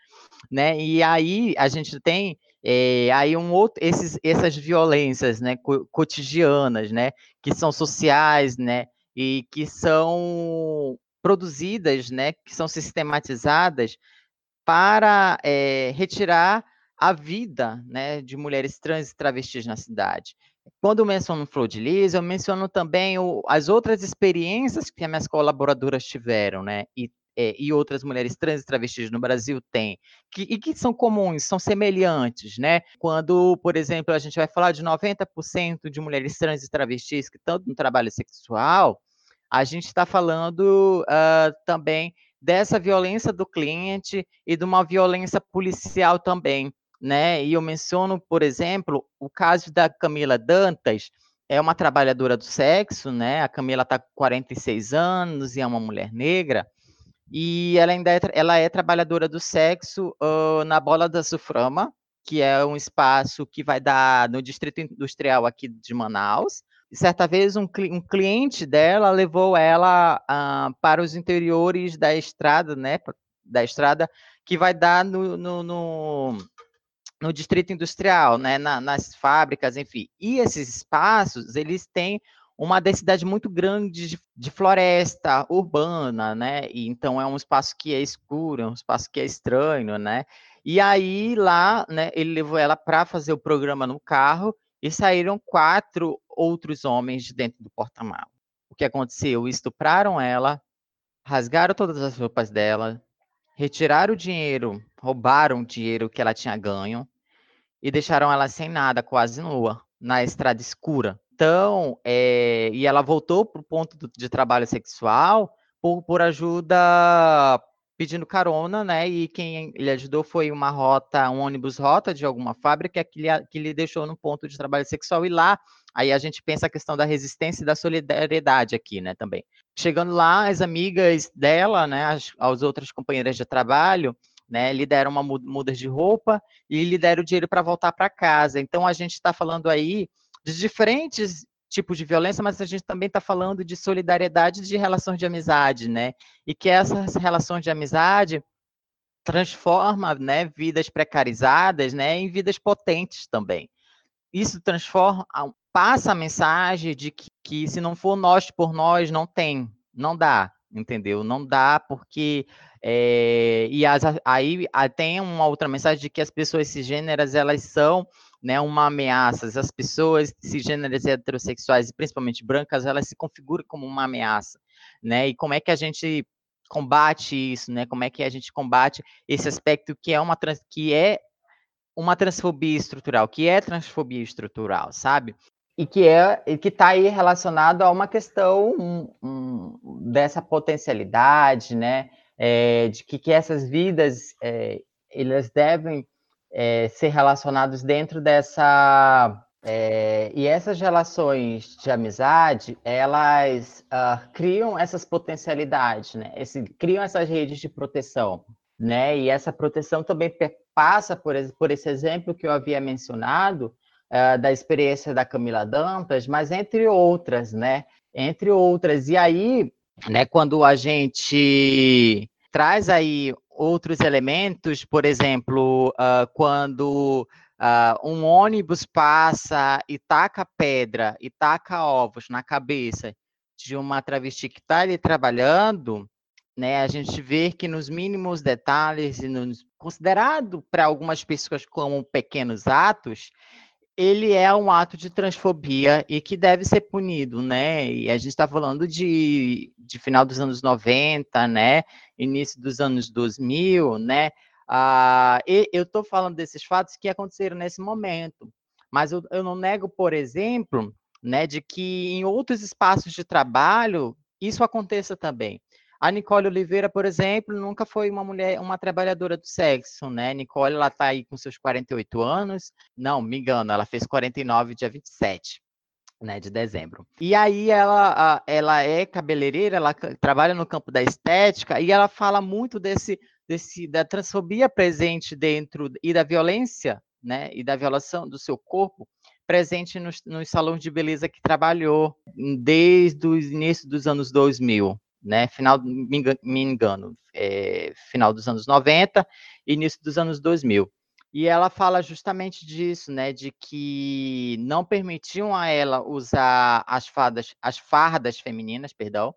[SPEAKER 4] né? E aí a gente tem é, aí um outro, esses, essas violências, né, cotidianas, né, que são sociais, né, e que são produzidas, né, que são sistematizadas para é, retirar a vida, né, de mulheres trans e travestis na cidade. Quando menciono Flor de eu menciono também o, as outras experiências que as minhas colaboradoras tiveram, né, e é, e outras mulheres trans e travestis no Brasil têm, que, e que são comuns, são semelhantes, né? Quando, por exemplo, a gente vai falar de 90% de mulheres trans e travestis que estão no trabalho sexual, a gente está falando uh, também dessa violência do cliente e de uma violência policial também, né? E eu menciono, por exemplo, o caso da Camila Dantas, é uma trabalhadora do sexo, né? A Camila está com 46 anos e é uma mulher negra e ela ainda é, ela é trabalhadora do sexo uh, na Bola da Suframa, que é um espaço que vai dar no Distrito Industrial aqui de Manaus. Certa vez um, um cliente dela levou ela uh, para os interiores da estrada, né, da estrada que vai dar no, no, no, no Distrito Industrial, né, na, nas fábricas, enfim. E esses espaços, eles têm uma densidade muito grande de, de, floresta urbana, né? E então é um espaço que é escuro, é um espaço que é estranho, né? E aí lá, né, ele levou ela para fazer o programa no carro e saíram quatro outros homens de dentro do porta-malas. O que aconteceu? Estupraram ela, rasgaram todas as roupas dela, retiraram o dinheiro, roubaram o dinheiro que ela tinha ganho e deixaram ela sem nada, quase nua, na estrada escura. Então, é, e ela voltou para o ponto de trabalho sexual por, por ajuda pedindo carona, né? E quem lhe ajudou foi uma rota, um ônibus rota de alguma fábrica que lhe, que lhe deixou no ponto de trabalho sexual. E lá, aí a gente pensa a questão da resistência e da solidariedade aqui, né? Também. Chegando lá, as amigas dela, né? As, as outras companheiras de trabalho, né, lhe deram uma muda de roupa e lhe deram o dinheiro para voltar para casa. Então a gente está falando aí de diferentes tipos de violência, mas a gente também está falando de solidariedade de relações de amizade, né? E que essas relações de amizade transforma, né, vidas precarizadas, né, em vidas potentes também. Isso transforma, passa a mensagem de que, que se não for nós por nós, não tem, não dá, entendeu? Não dá porque é, e as, aí tem uma outra mensagem de que as pessoas cisgêneras elas são né, uma ameaça. As pessoas cisgêneras e heterossexuais, e principalmente brancas, elas se configuram como uma ameaça, né? E como é que a gente combate isso, né? Como é que a gente combate esse aspecto que é uma trans, que é uma transfobia estrutural, que é transfobia estrutural, sabe? E que é e que está aí relacionado a uma questão um, um, dessa potencialidade, né? É, de que, que essas vidas é, elas devem é, ser relacionados dentro dessa é, e essas relações de amizade, elas uh, criam essas potencialidades, né? Esse, criam essas redes de proteção, né? E essa proteção também passa por, por esse exemplo que eu havia mencionado, uh, da experiência da Camila Dantas, mas entre outras, né? Entre outras. E aí, né, quando a gente traz aí outros elementos, por exemplo, uh, quando Uh, um ônibus passa e taca pedra e taca ovos na cabeça de uma travesti que está ali trabalhando, né, a gente vê que nos mínimos detalhes e nos, considerado para algumas pessoas como pequenos atos, ele é um ato de transfobia e que deve ser punido, né? E a gente está falando de, de final dos anos 90, né? Início dos anos 2000, né? Ah, eu estou falando desses fatos que aconteceram nesse momento, mas eu, eu não nego, por exemplo, né, de que em outros espaços de trabalho isso aconteça também. A Nicole Oliveira, por exemplo, nunca foi uma mulher, uma trabalhadora do sexo, né? Nicole, ela está aí com seus 48 anos. Não, me engano, ela fez 49 dia 27. Né, de dezembro. E aí ela, ela é cabeleireira, ela trabalha no campo da estética e ela fala muito desse desse, da transfobia presente dentro e da violência, né, e da violação do seu corpo presente nos, nos salões de beleza que trabalhou desde o início dos anos 2000, né, final, me engano, é, final dos anos 90, início dos anos 2000. E ela fala justamente disso, né, de que não permitiam a ela usar as fardas, as fardas femininas, perdão,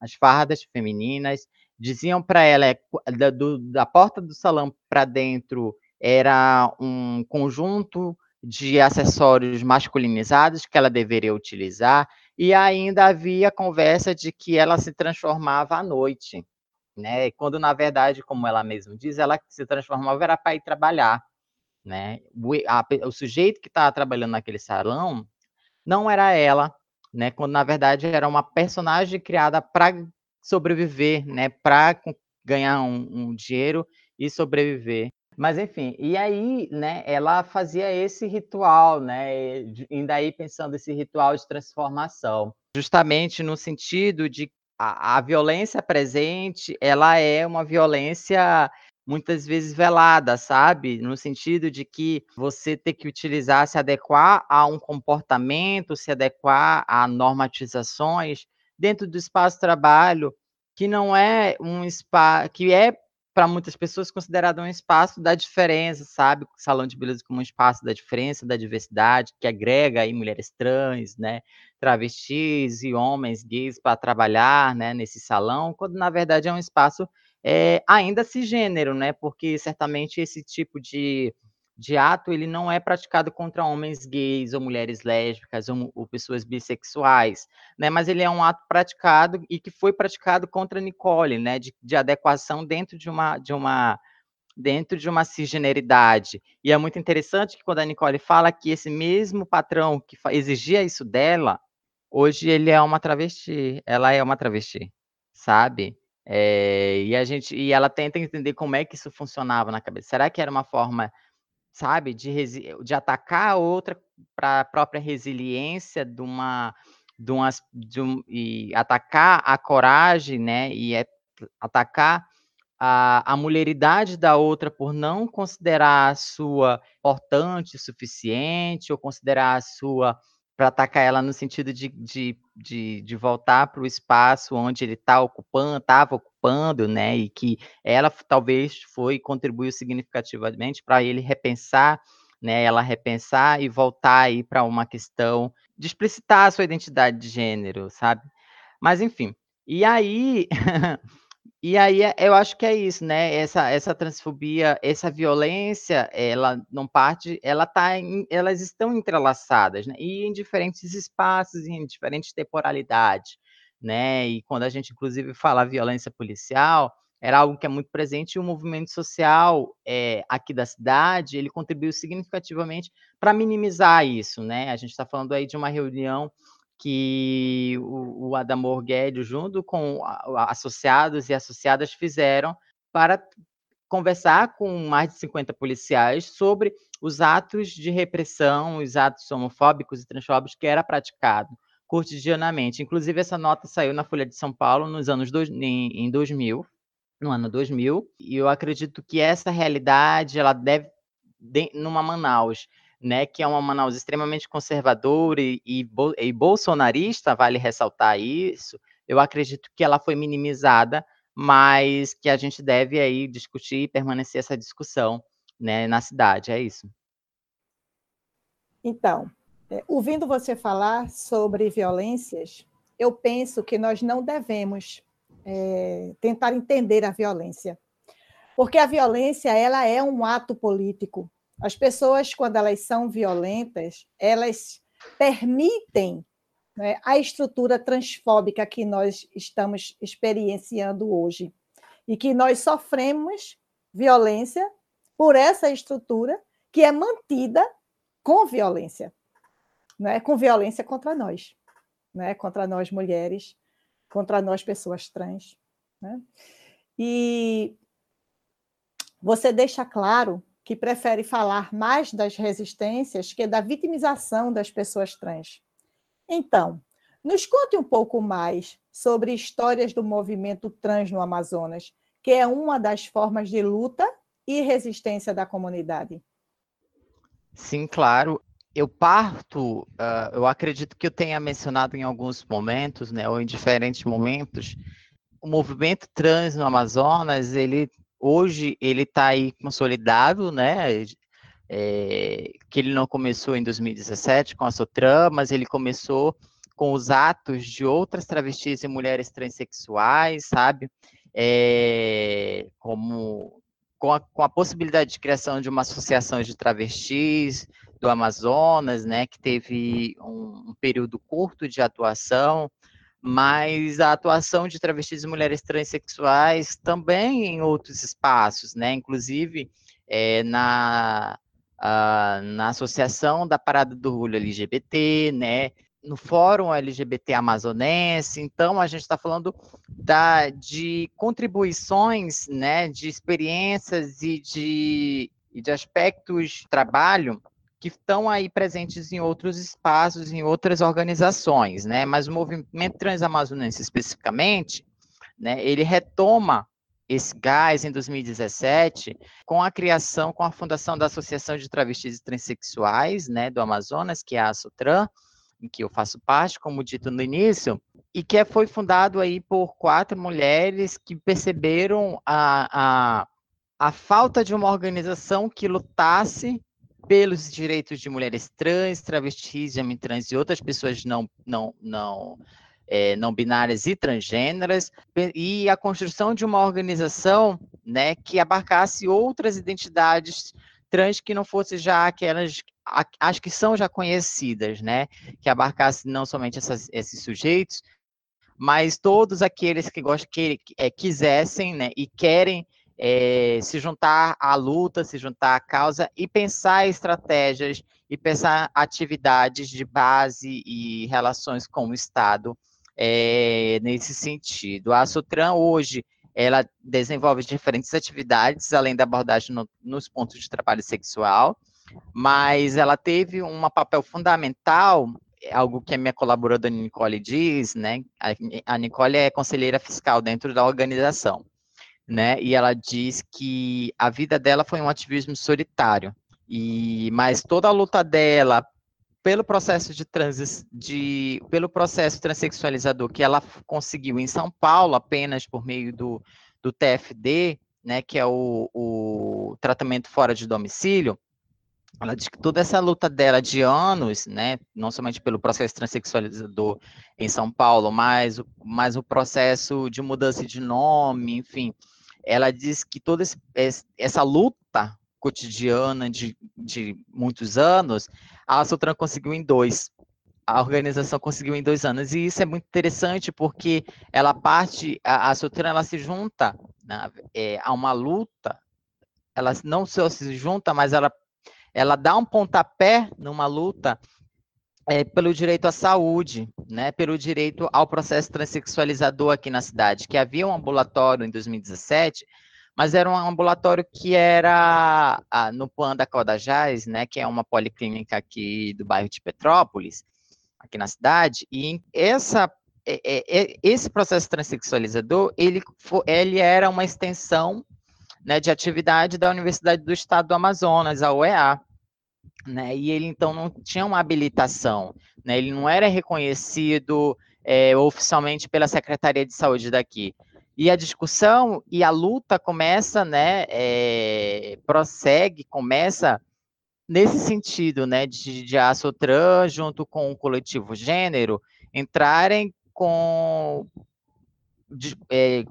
[SPEAKER 4] as fardas femininas, diziam para ela é, da, do, da porta do salão para dentro era um conjunto de acessórios masculinizados que ela deveria utilizar e ainda havia conversa de que ela se transformava à noite, né? Quando na verdade, como ela mesma diz, ela se transformava era para ir trabalhar, né? O, a, o sujeito que estava trabalhando naquele salão não era ela, né? Quando na verdade era uma personagem criada para sobreviver, né, para ganhar um, um dinheiro e sobreviver. Mas enfim, e aí, né, ela fazia esse ritual, né, ainda aí pensando esse ritual de transformação, justamente no sentido de a, a violência presente, ela é uma violência muitas vezes velada, sabe? No sentido de que você tem que utilizar, se adequar a um comportamento, se adequar a normatizações dentro do espaço trabalho, que não é um espaço, que é para muitas pessoas considerado um espaço da diferença, sabe? Salão de beleza como um espaço da diferença, da diversidade, que agrega aí mulheres trans, né, travestis e homens gays para trabalhar, né, nesse salão, quando na verdade é um espaço é, ainda cisgênero, né? Porque certamente esse tipo de de ato, ele não é praticado contra homens gays ou mulheres lésbicas ou, ou, pessoas bissexuais, né? Mas ele é um ato praticado e que foi praticado contra Nicole, né? De, de adequação dentro de uma de uma dentro de uma cisgeneridade. E é muito interessante que quando a Nicole fala que esse mesmo patrão que exigia isso dela, hoje ele é uma travesti, ela é uma travesti, sabe? É, e a gente e ela tenta entender como é que isso funcionava na cabeça. Será que era uma forma sabe, de, de atacar a outra para a própria resiliência de uma, de uma de um, e atacar a coragem, né, e é, atacar a, a mulheridade da outra por não considerar a sua importante o suficiente ou considerar a sua para atacar ela no sentido de, de, de, de voltar para o espaço onde ele está ocupando, estava ocupando, né? E que ela talvez foi contribuiu significativamente para ele repensar, né? Ela repensar e voltar aí para uma questão de explicitar a sua identidade de gênero, sabe? Mas enfim. E aí E aí é, eu acho que é isso, né? Essa, essa transfobia, essa violência, ela não parte, ela tá em, elas estão entrelaçadas, né? E em diferentes espaços, em diferentes temporalidades, né? E quando a gente, inclusive, fala violência policial, era algo que é muito presente e o movimento social é, aqui da cidade, ele contribuiu significativamente para minimizar isso, né? A gente está falando aí de uma reunião que o, o Adamor Guedes, junto com associados e associadas, fizeram para conversar com mais de 50 policiais sobre os atos de repressão, os atos homofóbicos e transfóbicos que era praticado cotidianamente. Inclusive, essa nota saiu na Folha de São Paulo nos anos dois, em, em 2000, no ano 2000, e eu acredito que essa realidade ela deve de, numa Manaus, né, que é uma Manaus extremamente conservadora e, e, e bolsonarista, vale ressaltar isso. Eu acredito que ela foi minimizada, mas que a gente deve aí discutir e permanecer essa discussão, né, na cidade. É isso.
[SPEAKER 5] Então, é, ouvindo você falar sobre violências, eu penso que nós não devemos é, tentar entender a violência, porque a violência ela é um ato político. As pessoas, quando elas são violentas, elas permitem né, a estrutura transfóbica que nós estamos experienciando hoje e que nós sofremos violência por essa estrutura que é mantida com violência né, com violência contra nós, né, contra nós mulheres, contra nós pessoas trans. Né? E você deixa claro que prefere falar mais das resistências que da vitimização das pessoas trans. Então, nos conte um pouco mais sobre histórias do movimento trans no Amazonas, que é uma das formas de luta e resistência da comunidade.
[SPEAKER 4] Sim, claro eu parto, uh, eu acredito que eu tenha mencionado em alguns momentos, né, ou em diferentes momentos, o movimento trans no Amazonas, ele hoje ele está aí consolidado, né, é, que ele não começou em 2017 com a Sotran, mas ele começou com os atos de outras travestis e mulheres transexuais, sabe, é, como com a, com a possibilidade de criação de uma associação de travestis, do Amazonas, né, que teve um, um período curto de atuação, mas a atuação de travestis e mulheres transexuais também em outros espaços, né, inclusive é, na, na Associação da Parada do Orgulho LGBT, né, no Fórum LGBT Amazonense, então a gente está falando da, de contribuições, né, de experiências e de, e de aspectos de trabalho que estão aí presentes em outros espaços, em outras organizações, né? Mas o movimento transamazonense especificamente, né, ele retoma esse gás em 2017 com a criação, com a fundação da Associação de Travestis e Transsexuais, né, do Amazonas, que é a Sutran, em que eu faço parte, como dito no início, e que foi fundado aí por quatro mulheres que perceberam a, a, a falta de uma organização que lutasse pelos direitos de mulheres trans, travestis, trans e outras pessoas não, não, não, é, não binárias e transgêneras, e a construção de uma organização né, que abarcasse outras identidades trans que não fossem já aquelas as que são já conhecidas, né? Que abarcasse não somente essas, esses sujeitos, mas todos aqueles que gostam, que é, quisessem, né, e querem é, se juntar à luta, se juntar à causa e pensar estratégias e pensar atividades de base e relações com o Estado é, nesse sentido. A Sutran hoje ela desenvolve diferentes atividades, além da abordagem no, nos pontos de trabalho sexual, mas ela teve um papel fundamental, algo que a minha colaboradora Nicole diz, né? A, Nicole é conselheira fiscal dentro da organização né? E ela diz que a vida dela foi um ativismo solitário. E mas toda a luta dela pelo processo de transi de pelo processo transexualizador que ela conseguiu em São Paulo apenas por meio do, do TFD, né, que é o, o tratamento fora de domicílio, ela diz que toda essa luta dela de anos, né, não somente pelo processo transexualizador em São Paulo, mas, mas o processo de mudança de nome, enfim, ela diz que toda essa luta cotidiana de, de muitos anos, a Sutran conseguiu em dois. a organização conseguiu em dois anos. E isso é muito interessante porque ela parte, a, a ela se junta né, é, a uma luta, ela não só se junta, mas ela, ela dá um pontapé numa luta é, pelo direito à saúde, né, pelo direito ao processo transexualizador aqui na cidade, que havia um ambulatório em 2017, mas era um ambulatório que era ah, no PAN da Caldajás, né, que é uma policlínica aqui do bairro de Petrópolis, aqui na cidade, e essa, é, é, é, esse processo transexualizador, ele, ele era uma extensão né, de atividade da Universidade do Estado do Amazonas, a UEA, né, e ele então não tinha uma habilitação, né, ele não era reconhecido é, oficialmente pela Secretaria de Saúde daqui. E a discussão e a luta começa, né, é, prossegue, começa nesse sentido, né, de, de a Sotran, junto com o coletivo Gênero, entrarem com, de, é,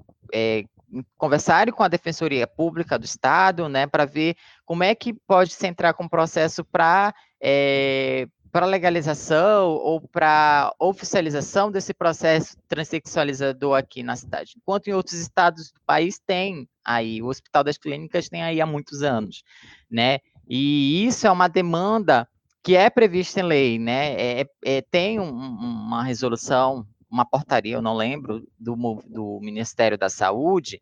[SPEAKER 4] conversarem com a Defensoria Pública do Estado, né, para ver como é que pode se entrar com processo para é, para legalização ou para oficialização desse processo transexualizador aqui na cidade. Enquanto em outros estados do país tem aí, o Hospital das Clínicas tem aí há muitos anos, né? E isso é uma demanda que é prevista em lei, né? É, é tem um, uma resolução, uma portaria, eu não lembro, do, do Ministério da Saúde,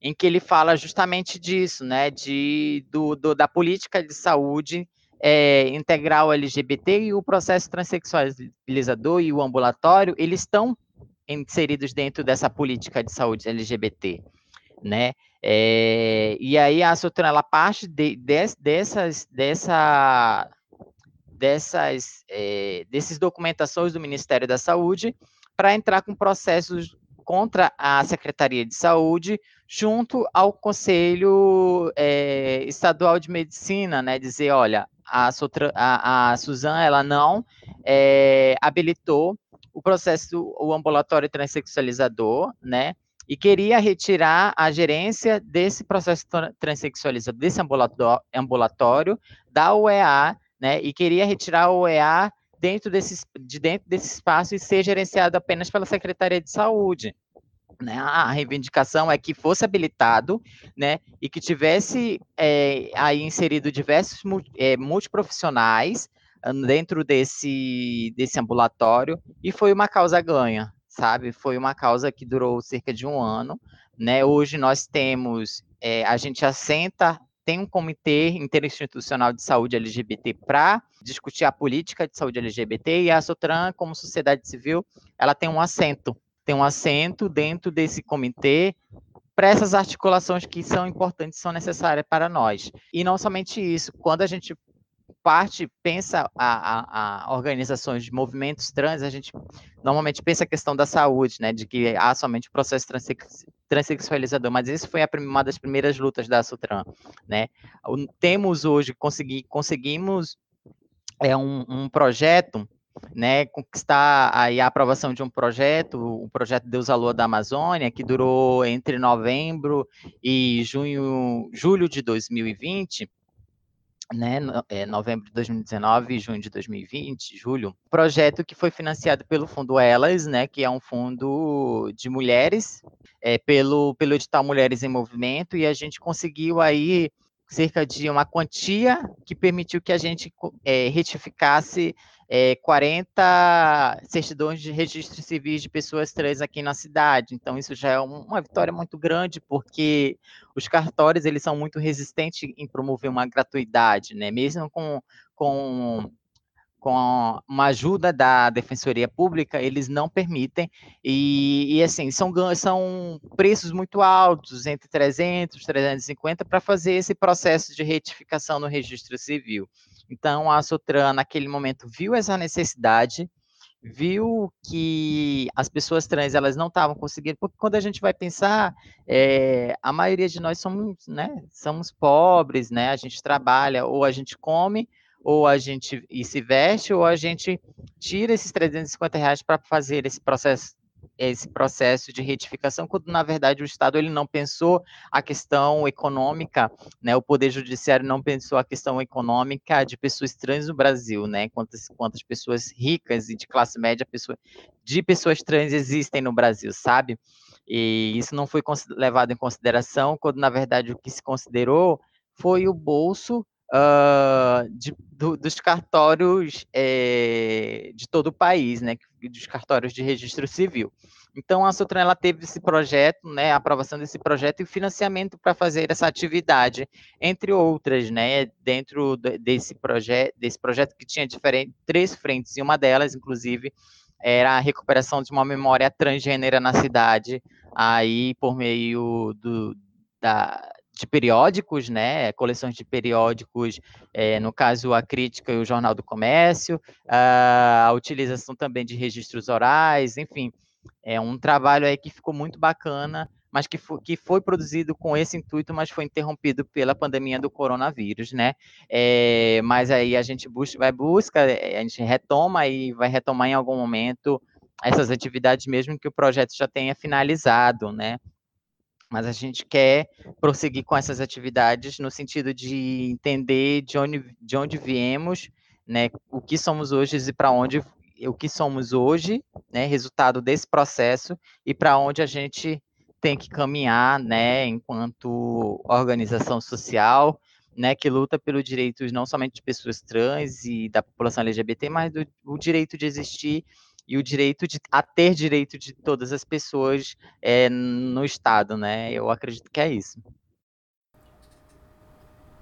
[SPEAKER 4] em que ele fala justamente disso, né? De, do, do da política de saúde é, integral LGBT e o processo transexualizador e o ambulatório, eles estão inseridos dentro dessa política de saúde LGBT, né? É, e aí a Sotran, ela parte de, de, dessas, dessa, dessas, é, desses documentações do Ministério da Saúde para entrar com processos contra a Secretaria de Saúde junto ao Conselho é, Estadual de Medicina, né? Dizer, olha, a, a, a Suzan, ela não é, habilitou o processo, o ambulatório transexualizador, né? E queria retirar a gerência desse processo transexualizador, desse ambulatório, da UEA, né? E queria retirar o UEA dentro desse, de dentro desse espaço e ser gerenciado apenas pela Secretaria de Saúde. Né, a reivindicação é que fosse habilitado, né, e que tivesse é, aí inserido diversos é, multiprofissionais dentro desse, desse ambulatório, e foi uma causa ganha, sabe? Foi uma causa que durou cerca de um ano, né? Hoje nós temos, é, a gente assenta, tem um comitê interinstitucional de saúde LGBT para discutir a política de saúde LGBT, e a Sotran, como sociedade civil, ela tem um assento tem um assento dentro desse comitê para essas articulações que são importantes, são necessárias para nós. E não somente isso, quando a gente parte, pensa a, a, a, organizações de movimentos trans, a gente normalmente pensa a questão da saúde, né, de que há somente o processo transex, transexualizador, mas isso foi uma das primeiras lutas da Sutran, né. Temos hoje, consegui, conseguimos é um, um projeto né, conquistar aí a aprovação de um projeto, o projeto Deus a Lua da Amazônia, que durou entre novembro e junho, julho de 2020, né, é, novembro de 2019 e junho de 2020, julho, projeto que foi financiado pelo Fundo Elas, né, que é um fundo de mulheres, é, pelo, pelo edital Mulheres em Movimento, e a gente conseguiu aí cerca de uma quantia que permitiu que a gente é, retificasse é, 40 certidões de registro civis de pessoas trans aqui na cidade. Então, isso já é uma vitória muito grande, porque os cartórios eles são muito resistentes em promover uma gratuidade, né? Mesmo com, com com uma ajuda da Defensoria Pública, eles não permitem, e, e assim, são, são preços muito altos, entre 300 e 350, para fazer esse processo de retificação no registro civil. Então, a Sotran, naquele momento, viu essa necessidade, viu que as pessoas trans elas não estavam conseguindo, porque quando a gente vai pensar, é, a maioria de nós somos, né, somos pobres, né, a gente trabalha ou a gente come, ou a gente e se veste, ou a gente tira esses 350 reais para fazer esse processo esse processo de retificação, quando na verdade o Estado ele não pensou a questão econômica, né? O Poder Judiciário não pensou a questão econômica de pessoas trans no Brasil, né? Quantas, quantas pessoas ricas e de classe média pessoa, de pessoas trans existem no Brasil, sabe? E isso não foi levado em consideração, quando na verdade o que se considerou foi o bolso uh, de, do, dos cartórios é, de todo o país, né, dos cartórios de registro civil. Então, a Sutran ela teve esse projeto, né, a aprovação desse projeto e o financiamento para fazer essa atividade, entre outras, né, dentro desse projeto, desse projeto que tinha diferente, três frentes, e uma delas, inclusive, era a recuperação de uma memória transgênera na cidade, aí por meio do, da, de periódicos, né, coleções de periódicos, é, no caso a Crítica e o Jornal do Comércio, a, a utilização também de registros orais, enfim, é um trabalho aí que ficou muito bacana, mas que foi, que foi produzido com esse intuito, mas foi interrompido pela pandemia do coronavírus, né? É, mas aí a gente busca, vai busca, é, a gente retoma e vai retomar em algum momento essas atividades, mesmo que o projeto já tenha finalizado, né? Mas a gente quer prosseguir com essas atividades no sentido de entender de onde, de onde viemos, né, o que somos hoje e para onde o que somos hoje, né, resultado desse processo e para onde a gente tem que caminhar, né, enquanto organização social, né, que luta pelos direitos não somente de pessoas trans e da população LGBT, mas do o direito de existir e o direito de, a ter direito de todas as pessoas é, no Estado, né? Eu acredito que é isso.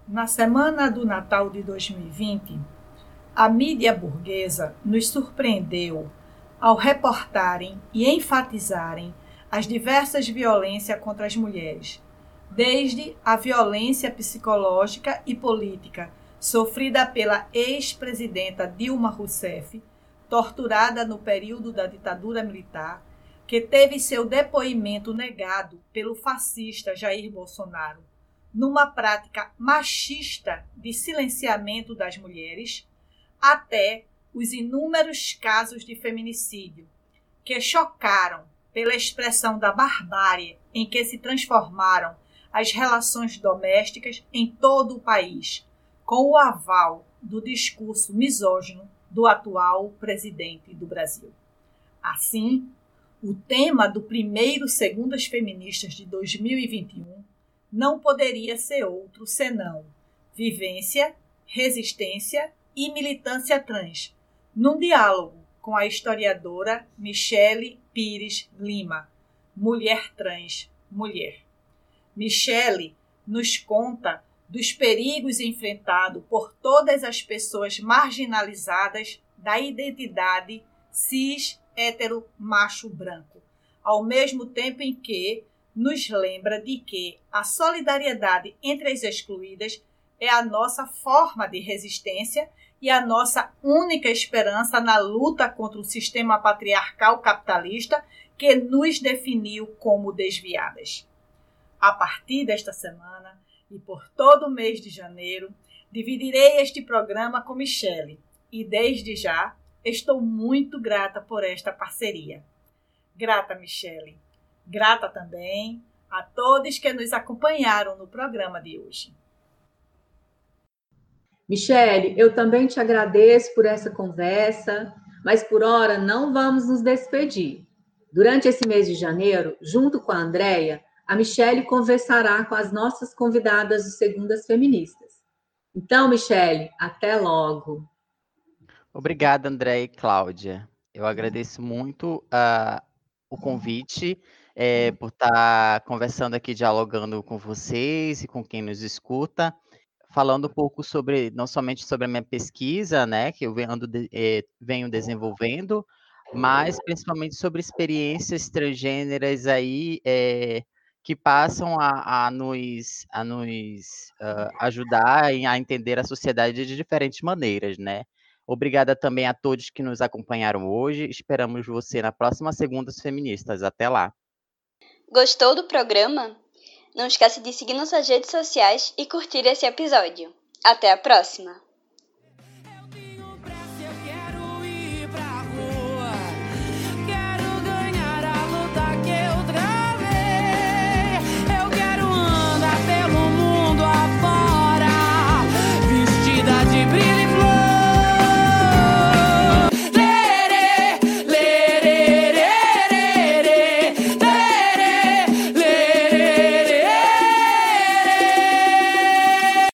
[SPEAKER 3] Na semana do Natal de 2020, a mídia burguesa nos surpreendeu ao reportarem e enfatizarem as diversas violências contra as mulheres, desde a violência psicológica e política sofrida pela ex-presidenta Dilma Rousseff torturada no período da ditadura militar, que teve seu depoimento negado pelo fascista Jair Bolsonaro, numa prática machista de silenciamento das mulheres, até os inúmeros casos de feminicídio, que chocaram pela expressão da barbárie em que se transformaram as relações domésticas em todo o país, com o aval do discurso misógino do atual presidente do Brasil. Assim, o tema do primeiro Segundas Feministas de 2021 não poderia ser outro senão vivência, resistência e militância trans, num diálogo com a historiadora Michele Pires Lima, mulher trans, mulher. Michele nos conta dos perigos enfrentados por todas as pessoas marginalizadas da identidade cis hétero macho branco, ao mesmo tempo em que nos lembra de que a solidariedade entre as excluídas é a nossa forma de resistência e a nossa única esperança na luta contra o sistema patriarcal capitalista que nos definiu como desviadas. A partir desta semana, e por todo o mês de janeiro dividirei este programa com Michele e desde já estou muito grata por esta parceria. Grata, Michele. Grata também a todos que nos acompanharam no programa de hoje.
[SPEAKER 2] Michele, eu também te agradeço por essa conversa, mas por hora não vamos nos despedir. Durante esse mês de janeiro, junto com a Andrea, a Michele conversará com as nossas convidadas do Segundas Feministas. Então, Michele, até logo.
[SPEAKER 4] Obrigada, André e Cláudia. Eu agradeço muito uh, o convite, é, por estar conversando aqui, dialogando com vocês e com quem nos escuta, falando um pouco sobre, não somente sobre a minha pesquisa, né, que eu venho, eh, venho desenvolvendo, mas principalmente sobre experiências transgêneras aí, é, que passam a, a nos, a nos uh, ajudar a entender a sociedade de diferentes maneiras, né? Obrigada também a todos que nos acompanharam hoje. Esperamos você na próxima Segundas Feministas. Até lá.
[SPEAKER 1] Gostou do programa? Não esqueça de seguir nossas redes sociais e curtir esse episódio. Até a próxima!